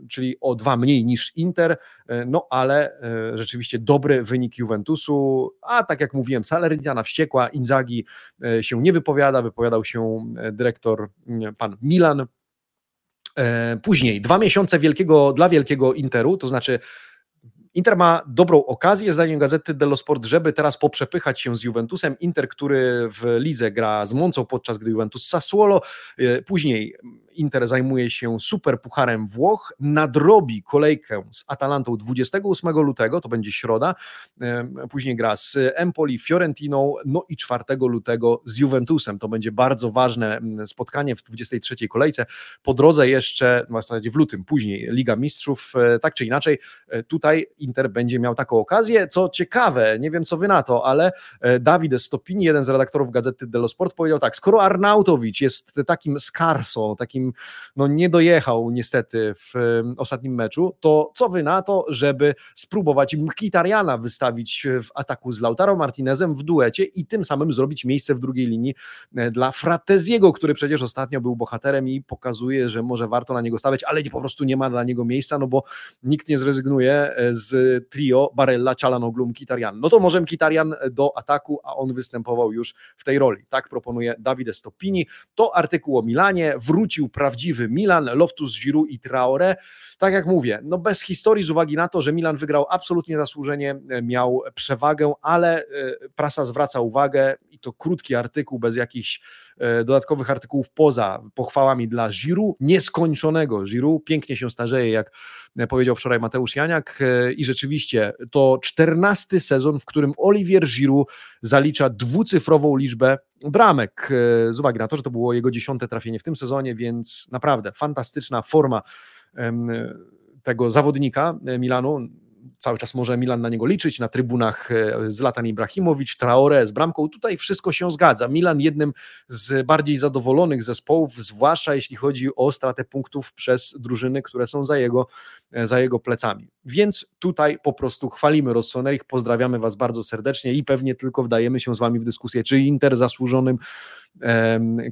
czyli o dwa mniej niż Inter, no ale rzeczywiście dobry wynik Juventusu, a tak jak mówiłem, Salernitana wściekła, Inzaghi się nie wypowiada, wypowiadał się dyrektor pan Milan, E, później dwa miesiące wielkiego, dla wielkiego Interu, to znaczy Inter ma dobrą okazję, zdaniem gazety dello Sport, żeby teraz poprzepychać się z Juventusem. Inter, który w lidze gra z Moncą, podczas gdy Juventus Sassuolo. E, później Inter zajmuje się super pucharem Włoch, nadrobi kolejkę z Atalantą 28 lutego, to będzie środa, później gra z Empoli, Fiorentiną, no i 4 lutego z Juventusem. To będzie bardzo ważne spotkanie w 23 kolejce. Po drodze jeszcze, w zasadzie w lutym, później Liga Mistrzów, e, tak czy inaczej, e, tutaj Inter będzie miał taką okazję. Co ciekawe, nie wiem co wy na to, ale e, Dawid Stopini, jeden z redaktorów gazety dello Sport, powiedział tak, skoro Arnautowicz jest takim scarso, takim no nie dojechał niestety w ostatnim meczu, to co wy na to, żeby spróbować Mkitariana wystawić w ataku z Lautaro Martinezem w duecie i tym samym zrobić miejsce w drugiej linii e, dla Frateziego, który przecież ostatnio był bohaterem i pokazuje, że może warto na niego stawiać, ale po prostu nie ma dla niego miejsca, no bo nikt nie zrezygnuje e, z trio Barella, Cialanoglu, Mkitarian. No to może Mkitarian do ataku, a on występował już w tej roli. Tak proponuje Davide Stoppini. To artykuł o Milanie, wrócił prawdziwy Milan, Loftus, Giroud i Traore. Tak jak mówię, no bez historii z uwagi na to, że Milan wygrał absolutnie zasłużenie, e, miał przewagę, ale e, prasa zwraca uwagę i to krótki artykuł bez jakichś dodatkowych artykułów poza pochwałami dla Giroud, nieskończonego Giroud, pięknie się starzeje, jak powiedział wczoraj Mateusz Janiak i rzeczywiście to czternasty sezon, w którym Olivier Giroud zalicza dwucyfrową liczbę bramek, e, z uwagi na to, że to było jego dziesiąte trafienie w tym sezonie, więc naprawdę fantastyczna forma tego zawodnika e, Milanu. Cały czas może Milan na niego liczyć, na trybunach e, Zlatan Ibrahimowicz, Traore z bramką, tutaj wszystko się zgadza. Milan jednym z bardziej zadowolonych zespołów, zwłaszcza jeśli chodzi o stratę punktów przez drużyny, które są za jego, za jego plecami. Więc tutaj po prostu chwalimy Rossonerich, pozdrawiamy Was bardzo serdecznie i pewnie tylko wdajemy się z Wami w dyskusję, czy Inter zasłużonym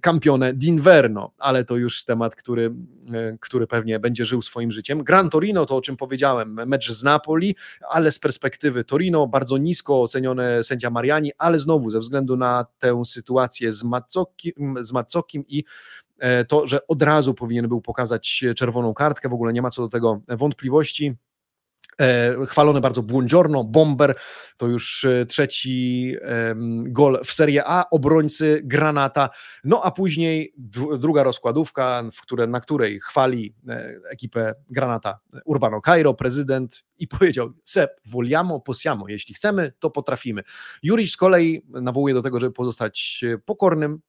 campione d'inverno, ale to już temat, który, e, który pewnie będzie żył swoim życiem. Gran Torino, to o czym powiedziałem, mecz z Napoli, ale z perspektywy Torino, bardzo nisko ocenione sędzia Mariani, ale znowu ze względu na tę sytuację z Mazzokim, z i e, to, że od razu powinien był pokazać czerwoną kartkę, w ogóle nie ma co do tego wątpliwości. E, chwalony bardzo Buongiorno, Bomber, to już e, trzeci gol w Serie A, obrońcy Granata, no a później druga rozkładówka, w które, na której chwali e, ekipę Granata Urbano Cairo, prezydent i powiedział, Sep, vogliamo, possiamo, jeśli chcemy, to potrafimy. Juriś z kolei nawołuje do tego, żeby pozostać pokornym,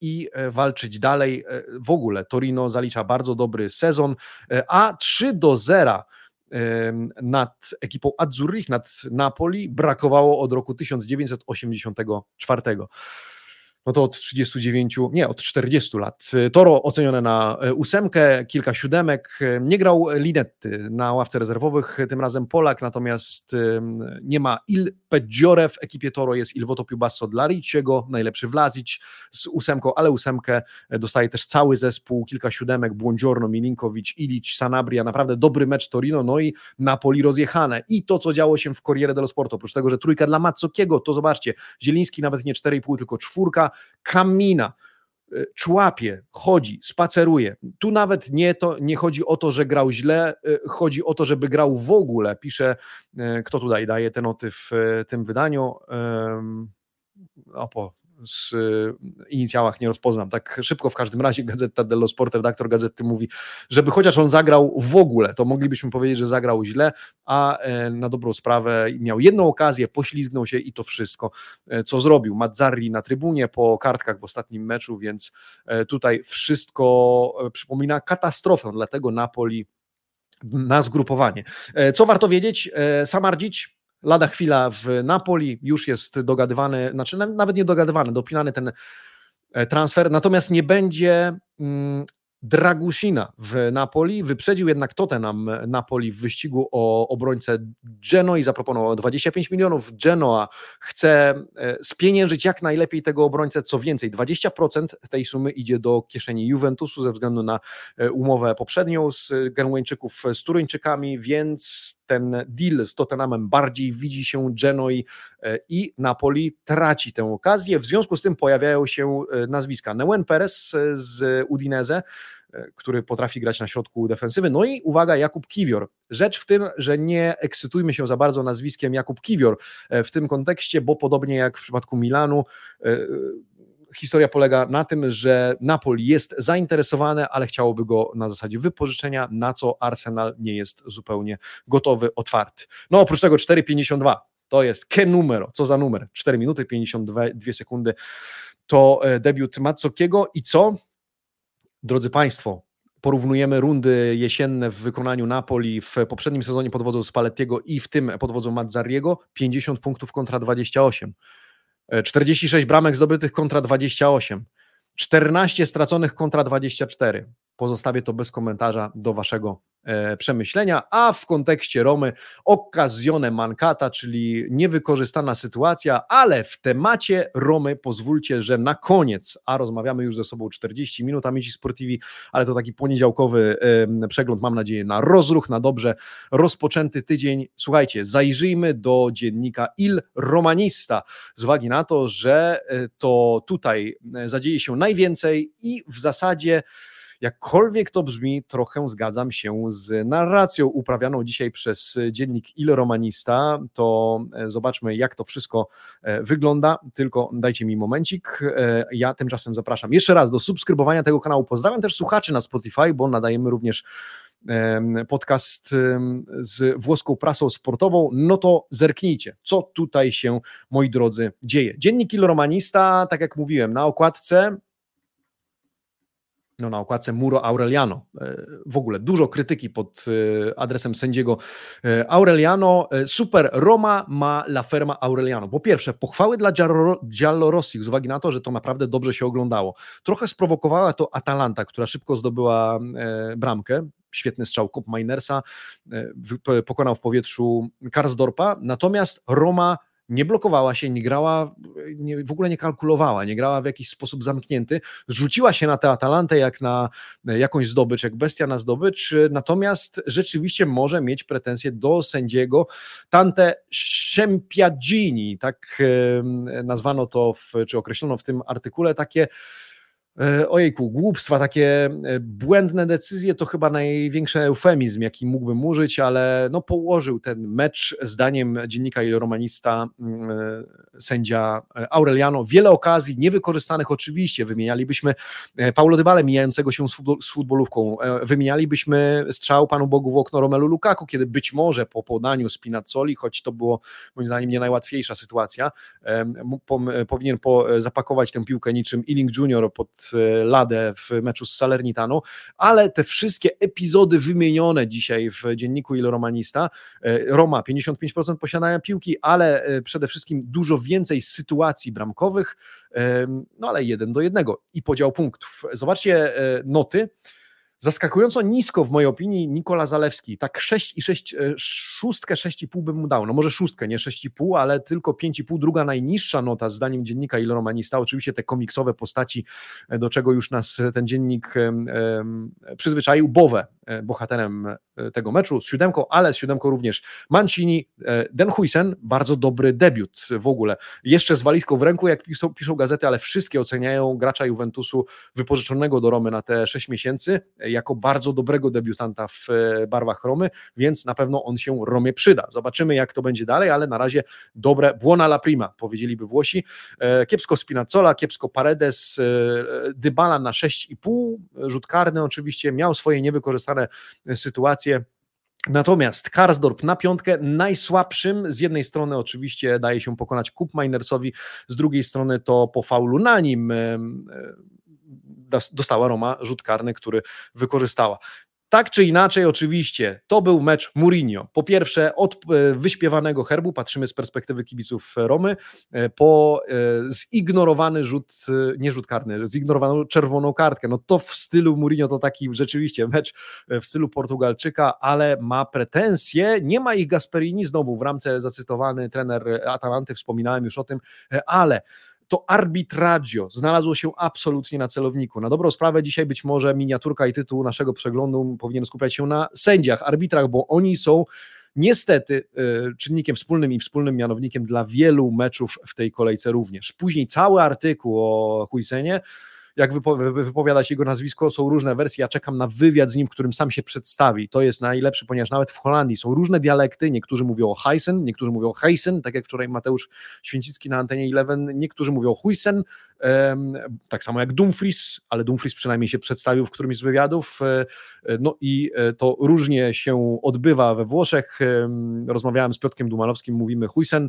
i walczyć dalej. W ogóle Torino zalicza bardzo dobry sezon, a 3 do 0 nad ekipą Azzurrich, nad Napoli brakowało od roku 1984. no to od 39, nie, od 40 lat. Toro ocenione na e, ósemkę, kilka siódemek. Nie grał Linetty na ławce rezerwowych, tym razem Polak, natomiast nie ma Il Peggiore w ekipie Toro, jest Il Voto Basso dla Ricciego, najlepszy Vlasic z ósemką, ale ósemkę dostaje też cały zespół, kilka siódemek, Błądziorno, Milinkowicz, Ilic, Sanabria, naprawdę dobry mecz Torino, no i Napoli rozjechane. I to, co działo się w Corriere dello Sport, oprócz tego, że trójka dla Mazzokiego, to zobaczcie, Zieliński nawet nie 4,5, tylko czwórka, Kamina, y, człapie, chodzi, spaceruje. Tu nawet nie, to, nie chodzi o to, że grał źle, y, chodzi o to, żeby grał w ogóle. Pisze, y, kto tutaj daje te noty w tym wydaniu. Opo, z y, inicjałach nie rozpoznam. Tak szybko w każdym razie Gazeta dello Sport, redaktor gazety mówi, żeby chociaż on zagrał w ogóle, to moglibyśmy powiedzieć, że zagrał źle, a e, na dobrą sprawę miał jedną okazję, poślizgnął się i to wszystko, e, co zrobił. Mazzarri na trybunie po kartkach w ostatnim meczu, więc e, tutaj wszystko przypomina katastrofę, dlatego Napoli na zgrupowanie. Co warto wiedzieć? Samardzić Lada chwila w Napoli, już jest dogadywany, znaczy nawet nie dogadywany, dopinany ten e, transfer, natomiast nie będzie mm, Dragusina w Napoli. Wyprzedził jednak Tottenham Napoli w wyścigu o obrońcę Genoi, zaproponował 25 milionów. Genoa chce e, spieniężyć jak najlepiej tego obrońcę, co więcej, 20% tej sumy idzie do kieszeni Juventusu ze względu na e, umowę poprzednią z Genueńczyków z Turyńczykami, więc ten deal z Tottenhamem bardziej widzi się Genoi e, i Napoli traci tę okazję. W związku z tym pojawiają się nazwiska Neuen Perez z Udinese, E, który potrafi grać na środku defensywy. No i uwaga, Jakub Kiwior. Rzecz w tym, że nie ekscytujmy się za bardzo nazwiskiem Jakub Kiwior e, w tym kontekście, bo podobnie jak w przypadku Milanu, e, historia polega na tym, że Napoli jest zainteresowane, ale chciałoby go na zasadzie wypożyczenia, na co Arsenal nie jest zupełnie gotowy, otwarty. No oprócz tego 4,52 to jest ke numero, co za numer, 4 minuty 52 sekundy to debiut Mazzokiego i co? Drodzy Państwo, porównujemy rundy jesienne w wykonaniu Napoli w poprzednim sezonie pod wodzą Spallettiego i w tym pod wodzą Mazzariego, 50 punktów kontra 28. 46 e, bramek zdobytych kontra 28. 14 straconych kontra 24. Pozostawię to bez komentarza do Waszego e, przemyślenia. A w kontekście Romy, okazjone mancata, czyli niewykorzystana sytuacja, ale w temacie Romy pozwólcie, że na koniec, a rozmawiamy już ze sobą 40 minut, Amici Sportivi, ale to taki poniedziałkowy przegląd, mam nadzieję, na rozruch, na dobrze rozpoczęty tydzień. Słuchajcie, zajrzyjmy do dziennika Il Romanista, z uwagi na to, że e, to tutaj e, zadzieje się najwięcej i w zasadzie Jakkolwiek to brzmi, trochę zgadzam się z narracją uprawianą dzisiaj przez dziennik Il Romanista, to e, zobaczmy, jak to wszystko e, wygląda. Tylko dajcie mi momencik. E, ja tymczasem zapraszam jeszcze raz do subskrybowania tego kanału. Pozdrawiam też słuchaczy na Spotify, bo nadajemy również podcast z włoską prasą sportową, no to zerknijcie, co tutaj się, moi drodzy, dzieje. Dziennik Il Romanista, tak jak mówiłem, na okładce no, na okładce Muro Aureliano. E, w ogóle dużo krytyki pod e, adresem sędziego e, Aureliano. Super Roma ma la ferma Aureliano. Po pierwsze, pochwały dla Giallorossich z uwagi na to, że to naprawdę dobrze się oglądało. Trochę sprowokowała to Atalanta, która szybko zdobyła bramkę. Świetny strzał Kup Minersa, pokonał w powietrzu Karsdorpa, natomiast Roma nie blokowała się, nie grała, nie, w ogóle nie kalkulowała, nie grała w jakiś sposób zamknięty, rzuciła się na tę Atalantę jak na jakąś zdobycz, jak bestia na zdobycz, natomiast rzeczywiście może mieć pretensje do sędziego Tante Szempiaggini, tak nazwano to, w, czy określono w tym artykule, takie E, ojejku, głupstwa, takie e, błędne decyzje to chyba największy eufemizm, jaki mógłbym użyć, ale no położył ten mecz zdaniem dziennika i romanista mm, e, sędzia Aureliano. Wiele okazji niewykorzystanych oczywiście, wymienialibyśmy Paulo Dybale mijającego się z futbolówką, wymienialibyśmy strzał Panu Bogu w okno Romelu Lukaku, kiedy być może po podaniu Spinazzoli, choć to było moim zdaniem nie najłatwiejsza sytuacja, powinien zapakować tę piłkę niczym Ealing Junior pod ladę w meczu z Salernitanu, ale te wszystkie epizody wymienione dzisiaj w dzienniku Il Romanista, e, Roma 55% posiadania piłki, ale e, przede wszystkim dużo więcej sytuacji bramkowych, no ale jeden do jednego i podział punktów. Zobaczcie noty. Zaskakująco nisko w mojej opinii Nikola Zalewski. Tak 6 i 6, e, szóstkę 6,5 bym mu dał. No może szóstkę, nie 6,5, ale tylko 5,5. Druga najniższa nota zdaniem dziennika Il Romanista. Oczywiście te komiksowe postaci, e, do czego już nas ten dziennik przyzwyczaił. Bowe e, bohaterem tego meczu z siódemką, ale z siódemką również Mancini, Den Huysen, bardzo dobry debiut w ogóle. Jeszcze z walizką w ręku, jak piszą, piszą gazety, ale wszystkie oceniają gracza Juventusu wypożyczonego do Romy na te 6 miesięcy jako bardzo dobrego debiutanta w e, barwach Romy, więc na pewno on się Romie przyda. Zobaczymy, jak to będzie dalej, ale na razie dobre, buona la prima, powiedzieliby Włosi. E, kiepsko Spinazzola, kiepsko Paredes, e, Dybala na 6,5, rzut karny oczywiście, miał swoje niewykorzystane sytuacje, Natomiast Karsdorp na piątkę najsłabszym, z jednej strony oczywiście daje się pokonać Kup Minersowi, z drugiej strony to po faulu na nim dostała Roma rzut karny, który wykorzystała. Tak czy inaczej, oczywiście, to był mecz Mourinho. Po pierwsze, od e, wyśpiewanego herbu, patrzymy z perspektywy kibiców Romy, e, po e, zignorowany rzut, nie rzut karny, zignorowaną czerwoną kartkę. No to w stylu Mourinho to taki rzeczywiście mecz w stylu Portugalczyka, ale ma pretensje. Nie ma ich Gasperini, znowu w ramce zacytowany trener Atalanty, wspominałem już o tym, ale to arbitraggio znalazło się absolutnie na celowniku. Na dobrą sprawę dzisiaj być może miniaturka i tytuł naszego przeglądu powinien skupiać się na sędziach, arbitrach, bo oni są niestety e, czynnikiem wspólnym i wspólnym mianownikiem dla wielu meczów w tej kolejce również. Później cały artykuł o Huysenie jak wypowiada się jego nazwisko, są różne wersje. Ja czekam na wywiad z nim, którym sam się przedstawi. To jest najlepszy, ponieważ nawet w Holandii są różne dialekty. Niektórzy mówią o Heisen, niektórzy mówią Heisen, tak jak wczoraj Mateusz Święcicki na antenie 11, niektórzy mówią Huysen, tak samo jak Dumfries, ale Dumfries przynajmniej się przedstawił w którymś z wywiadów. E, no i e, to różnie się odbywa we Włoszech. Rozmawiałem z Piotkiem Dumalowskim, mówimy Huysen,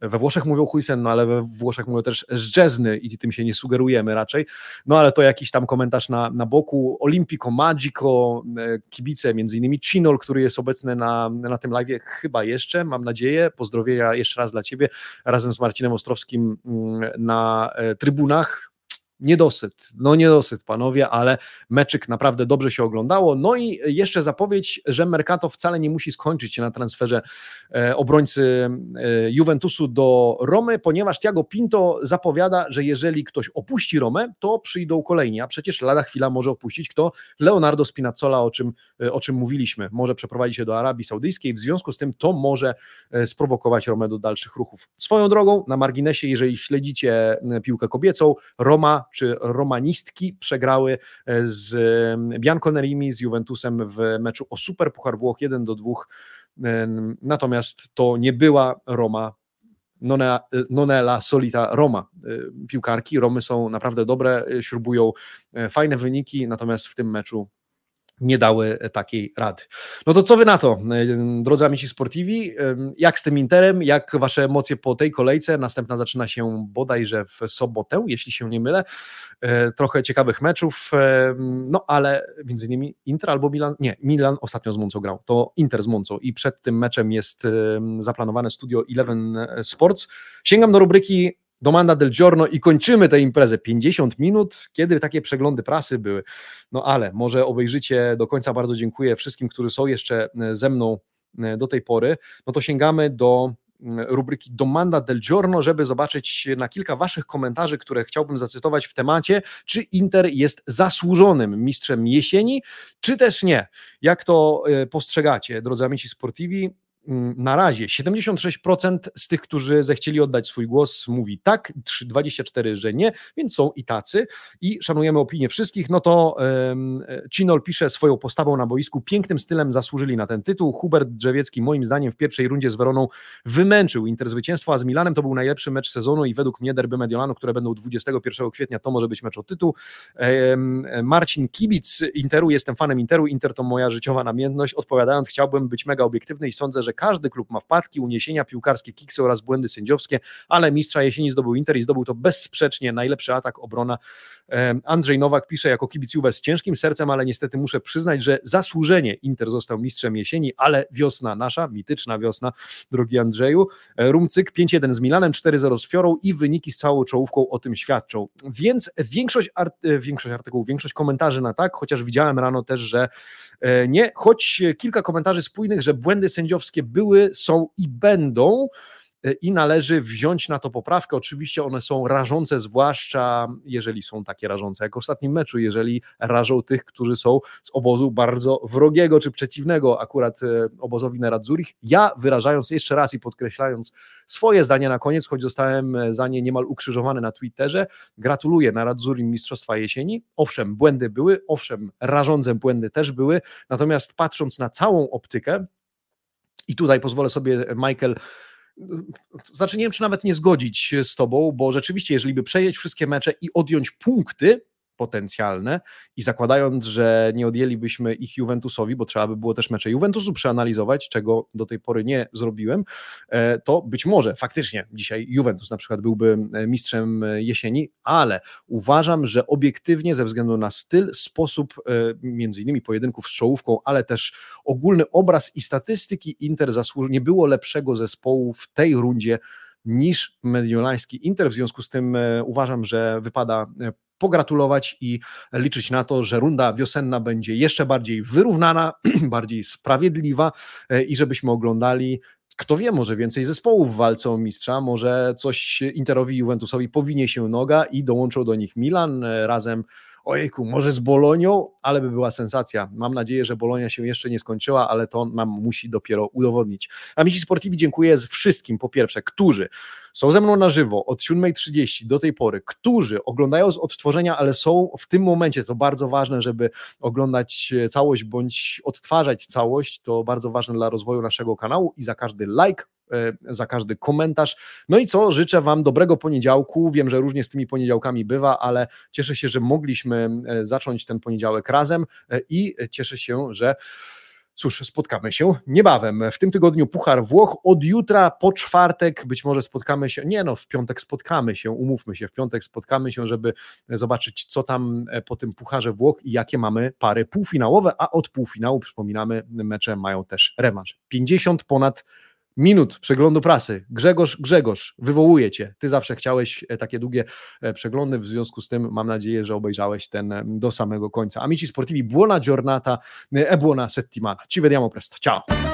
we Włoszech mówią Huysen, no ale we Włoszech mówią też Szczezny i tym się nie sugerujemy raczej. No ale to jakiś tam komentarz na, na boku. Olimpico, Magico, e, kibice, między innymi Cinol, który jest obecny na, na tym live, chyba jeszcze, mam nadzieję. Pozdrowienia jeszcze raz dla Ciebie, razem z Marcinem Ostrowskim mm, na e, trybunach Niedosyt, no niedosyt panowie, ale meczyk naprawdę dobrze się oglądało. No i jeszcze zapowiedź, że Mercato wcale nie musi skończyć się na transferze e, obrońcy e, Juventusu do Romy, ponieważ Tiago Pinto zapowiada, że jeżeli ktoś opuści Romę, to przyjdą kolejni, a przecież lada chwila może opuścić kto? Leonardo Spinazzola, o czym, e, o czym mówiliśmy, może przeprowadzić się do Arabii Saudyjskiej, w związku z tym to może sprowokować Romę do dalszych ruchów. Swoją drogą, na marginesie, jeżeli śledzicie piłkę kobiecą, Roma czy romanistki przegrały e, z Bianconerimi, z Juventusem w meczu o Super Puchar Włoch 1 do 2. E, natomiast to nie była Roma Nonella Solita Roma. E, piłkarki Romy są naprawdę dobre, śrubują fajne wyniki, natomiast w tym meczu nie dały takiej rady. No to co wy na to, drodzy amici sportivi? Jak z tym Interem? Jak wasze emocje po tej kolejce? Następna zaczyna się bodajże w sobotę, jeśli się nie mylę. E, trochę ciekawych meczów, no ale między innymi Inter albo Milan, nie, Milan ostatnio z Moncą grał, to Inter z Moncą i przed tym meczem jest zaplanowane studio Eleven Sports. Sięgam do rubryki Domanda del Giorno i kończymy tę imprezę. 50 minut, kiedy takie przeglądy prasy były. No ale może obejrzycie do końca. Bardzo dziękuję wszystkim, którzy są jeszcze e, ze mną e, do tej pory. No to sięgamy do mm, rubryki Domanda del Giorno, żeby zobaczyć na kilka Waszych komentarzy, które chciałbym zacytować w temacie, czy Inter jest zasłużonym mistrzem jesieni, czy też nie. Jak to e, postrzegacie, drodzy amici sportivi? Mm, na razie 76% z tych, którzy zechcieli oddać swój głos, mówi tak, 24, że nie, więc są i tacy. I szanujemy opinię wszystkich. No to um, Cinol pisze swoją postawą na boisku, pięknym stylem zasłużyli na ten tytuł. Hubert Drzewiecki, moim zdaniem, w pierwszej rundzie z Weroną wymęczył Inter zwycięstwo, a z Milanem to był najlepszy mecz sezonu i według mnie derby Mediolanu, które będą 21 kwietnia, to może być mecz o tytuł. Um, Marcin Kibic Interu, jestem fanem Interu, Inter to moja życiowa namiętność. Odpowiadając, chciałbym być mega obiektywny i sądzę, że każdy klub ma wpadki, uniesienia piłkarskie, kiksy oraz błędy sędziowskie, ale mistrza jesieni zdobył Inter i zdobył to bezsprzecznie najlepszy atak, obrona. Andrzej Nowak pisze jako kibic Juve z ciężkim sercem, ale niestety muszę przyznać, że zasłużenie Inter został mistrzem jesieni, ale wiosna nasza, mityczna wiosna, drogi Andrzeju. E, Rumcyk 5-1 z Milanem, 4-0 z Fiorą i wyniki z całą czołówką o tym świadczą. Więc większość, e, większość artykułów, większość komentarzy na tak, chociaż widziałem rano też, że e, nie, choć kilka komentarzy spójnych, że błędy sędziowskie były, są i będą, E, i należy wziąć na to poprawkę. Oczywiście one są rażące, zwłaszcza jeżeli są takie rażące jak w ostatnim meczu, jeżeli rażą tych, którzy są z obozu bardzo wrogiego czy przeciwnego akurat e, obozowi Neradzurich. Ja wyrażając jeszcze raz i podkreślając swoje zdanie na koniec, choć zostałem e, za nie niemal ukrzyżowany na Twitterze, gratuluję Neradzurim Mistrzostwa Jesieni. Owszem, błędy były, owszem, rażące błędy też były, natomiast patrząc na całą optykę, i tutaj pozwolę sobie, Michael, znaczy nie wiem, czy nawet nie zgodzić z tobą, bo rzeczywiście, jeżeli by przejść wszystkie mecze i odjąć punkty, potencjalne i zakładając, że nie odjęlibyśmy ich Juventusowi, bo trzeba by było też mecze Juventusu przeanalizować, czego do tej pory nie zrobiłem, e, to być może faktycznie dzisiaj Juventus na przykład byłby e, mistrzem e, jesieni, ale uważam, że obiektywnie ze względu na styl, sposób między innymi pojedynków z czołówką, ale też ogólny obraz i statystyki Inter zasłużył, nie było lepszego zespołu w tej rundzie niż mediolański Inter. W związku z tym uważam, że wypada pogratulować i liczyć na to, że runda wiosenna będzie jeszcze bardziej wyrównana, bardziej sprawiedliwa e, i żebyśmy oglądali kto wie, może więcej zespołów w walce o mistrza, może coś Interowi i Juventusowi powinie się noga i dołączą do nich Milan e, razem ojejku, może z Bolonią, ale by była sensacja. Mam nadzieję, że Bolonia się jeszcze nie skończyła, ale to nam musi dopiero udowodnić. Amici Sportivi dziękuję wszystkim, po pierwsze, którzy są ze mną na żywo od 7.30 do tej pory, którzy oglądają z odtworzenia, ale są w tym momencie, to bardzo ważne, żeby oglądać całość bądź odtwarzać całość, to bardzo ważne dla rozwoju naszego kanału i za każdy like, za każdy komentarz. No i co, życzę Wam dobrego poniedziałku. Wiem, że różnie z tymi poniedziałkami bywa, ale cieszę się, że mogliśmy e, zacząć ten poniedziałek razem e, i cieszę się, że Cóż, spotkamy się niebawem. W tym tygodniu Puchar Włoch. Od jutra po czwartek być może spotkamy się. Nie no, w piątek spotkamy się, umówmy się. W piątek spotkamy się, żeby zobaczyć, co tam e, po tym Pucharze Włoch i jakie mamy pary półfinałowe. A od półfinału, przypominamy, mecze mają też rewanż. 50 ponad minut przeglądu prasy. Grzegorz, Grzegorz, wywołuję cię. Ty zawsze chciałeś e, takie długie e, przeglądy, w związku z tym mam nadzieję, że obejrzałeś ten e, do samego końca. Amici sportivi, buona giornata e buona settimana. Ci vediamo presto. Ciao.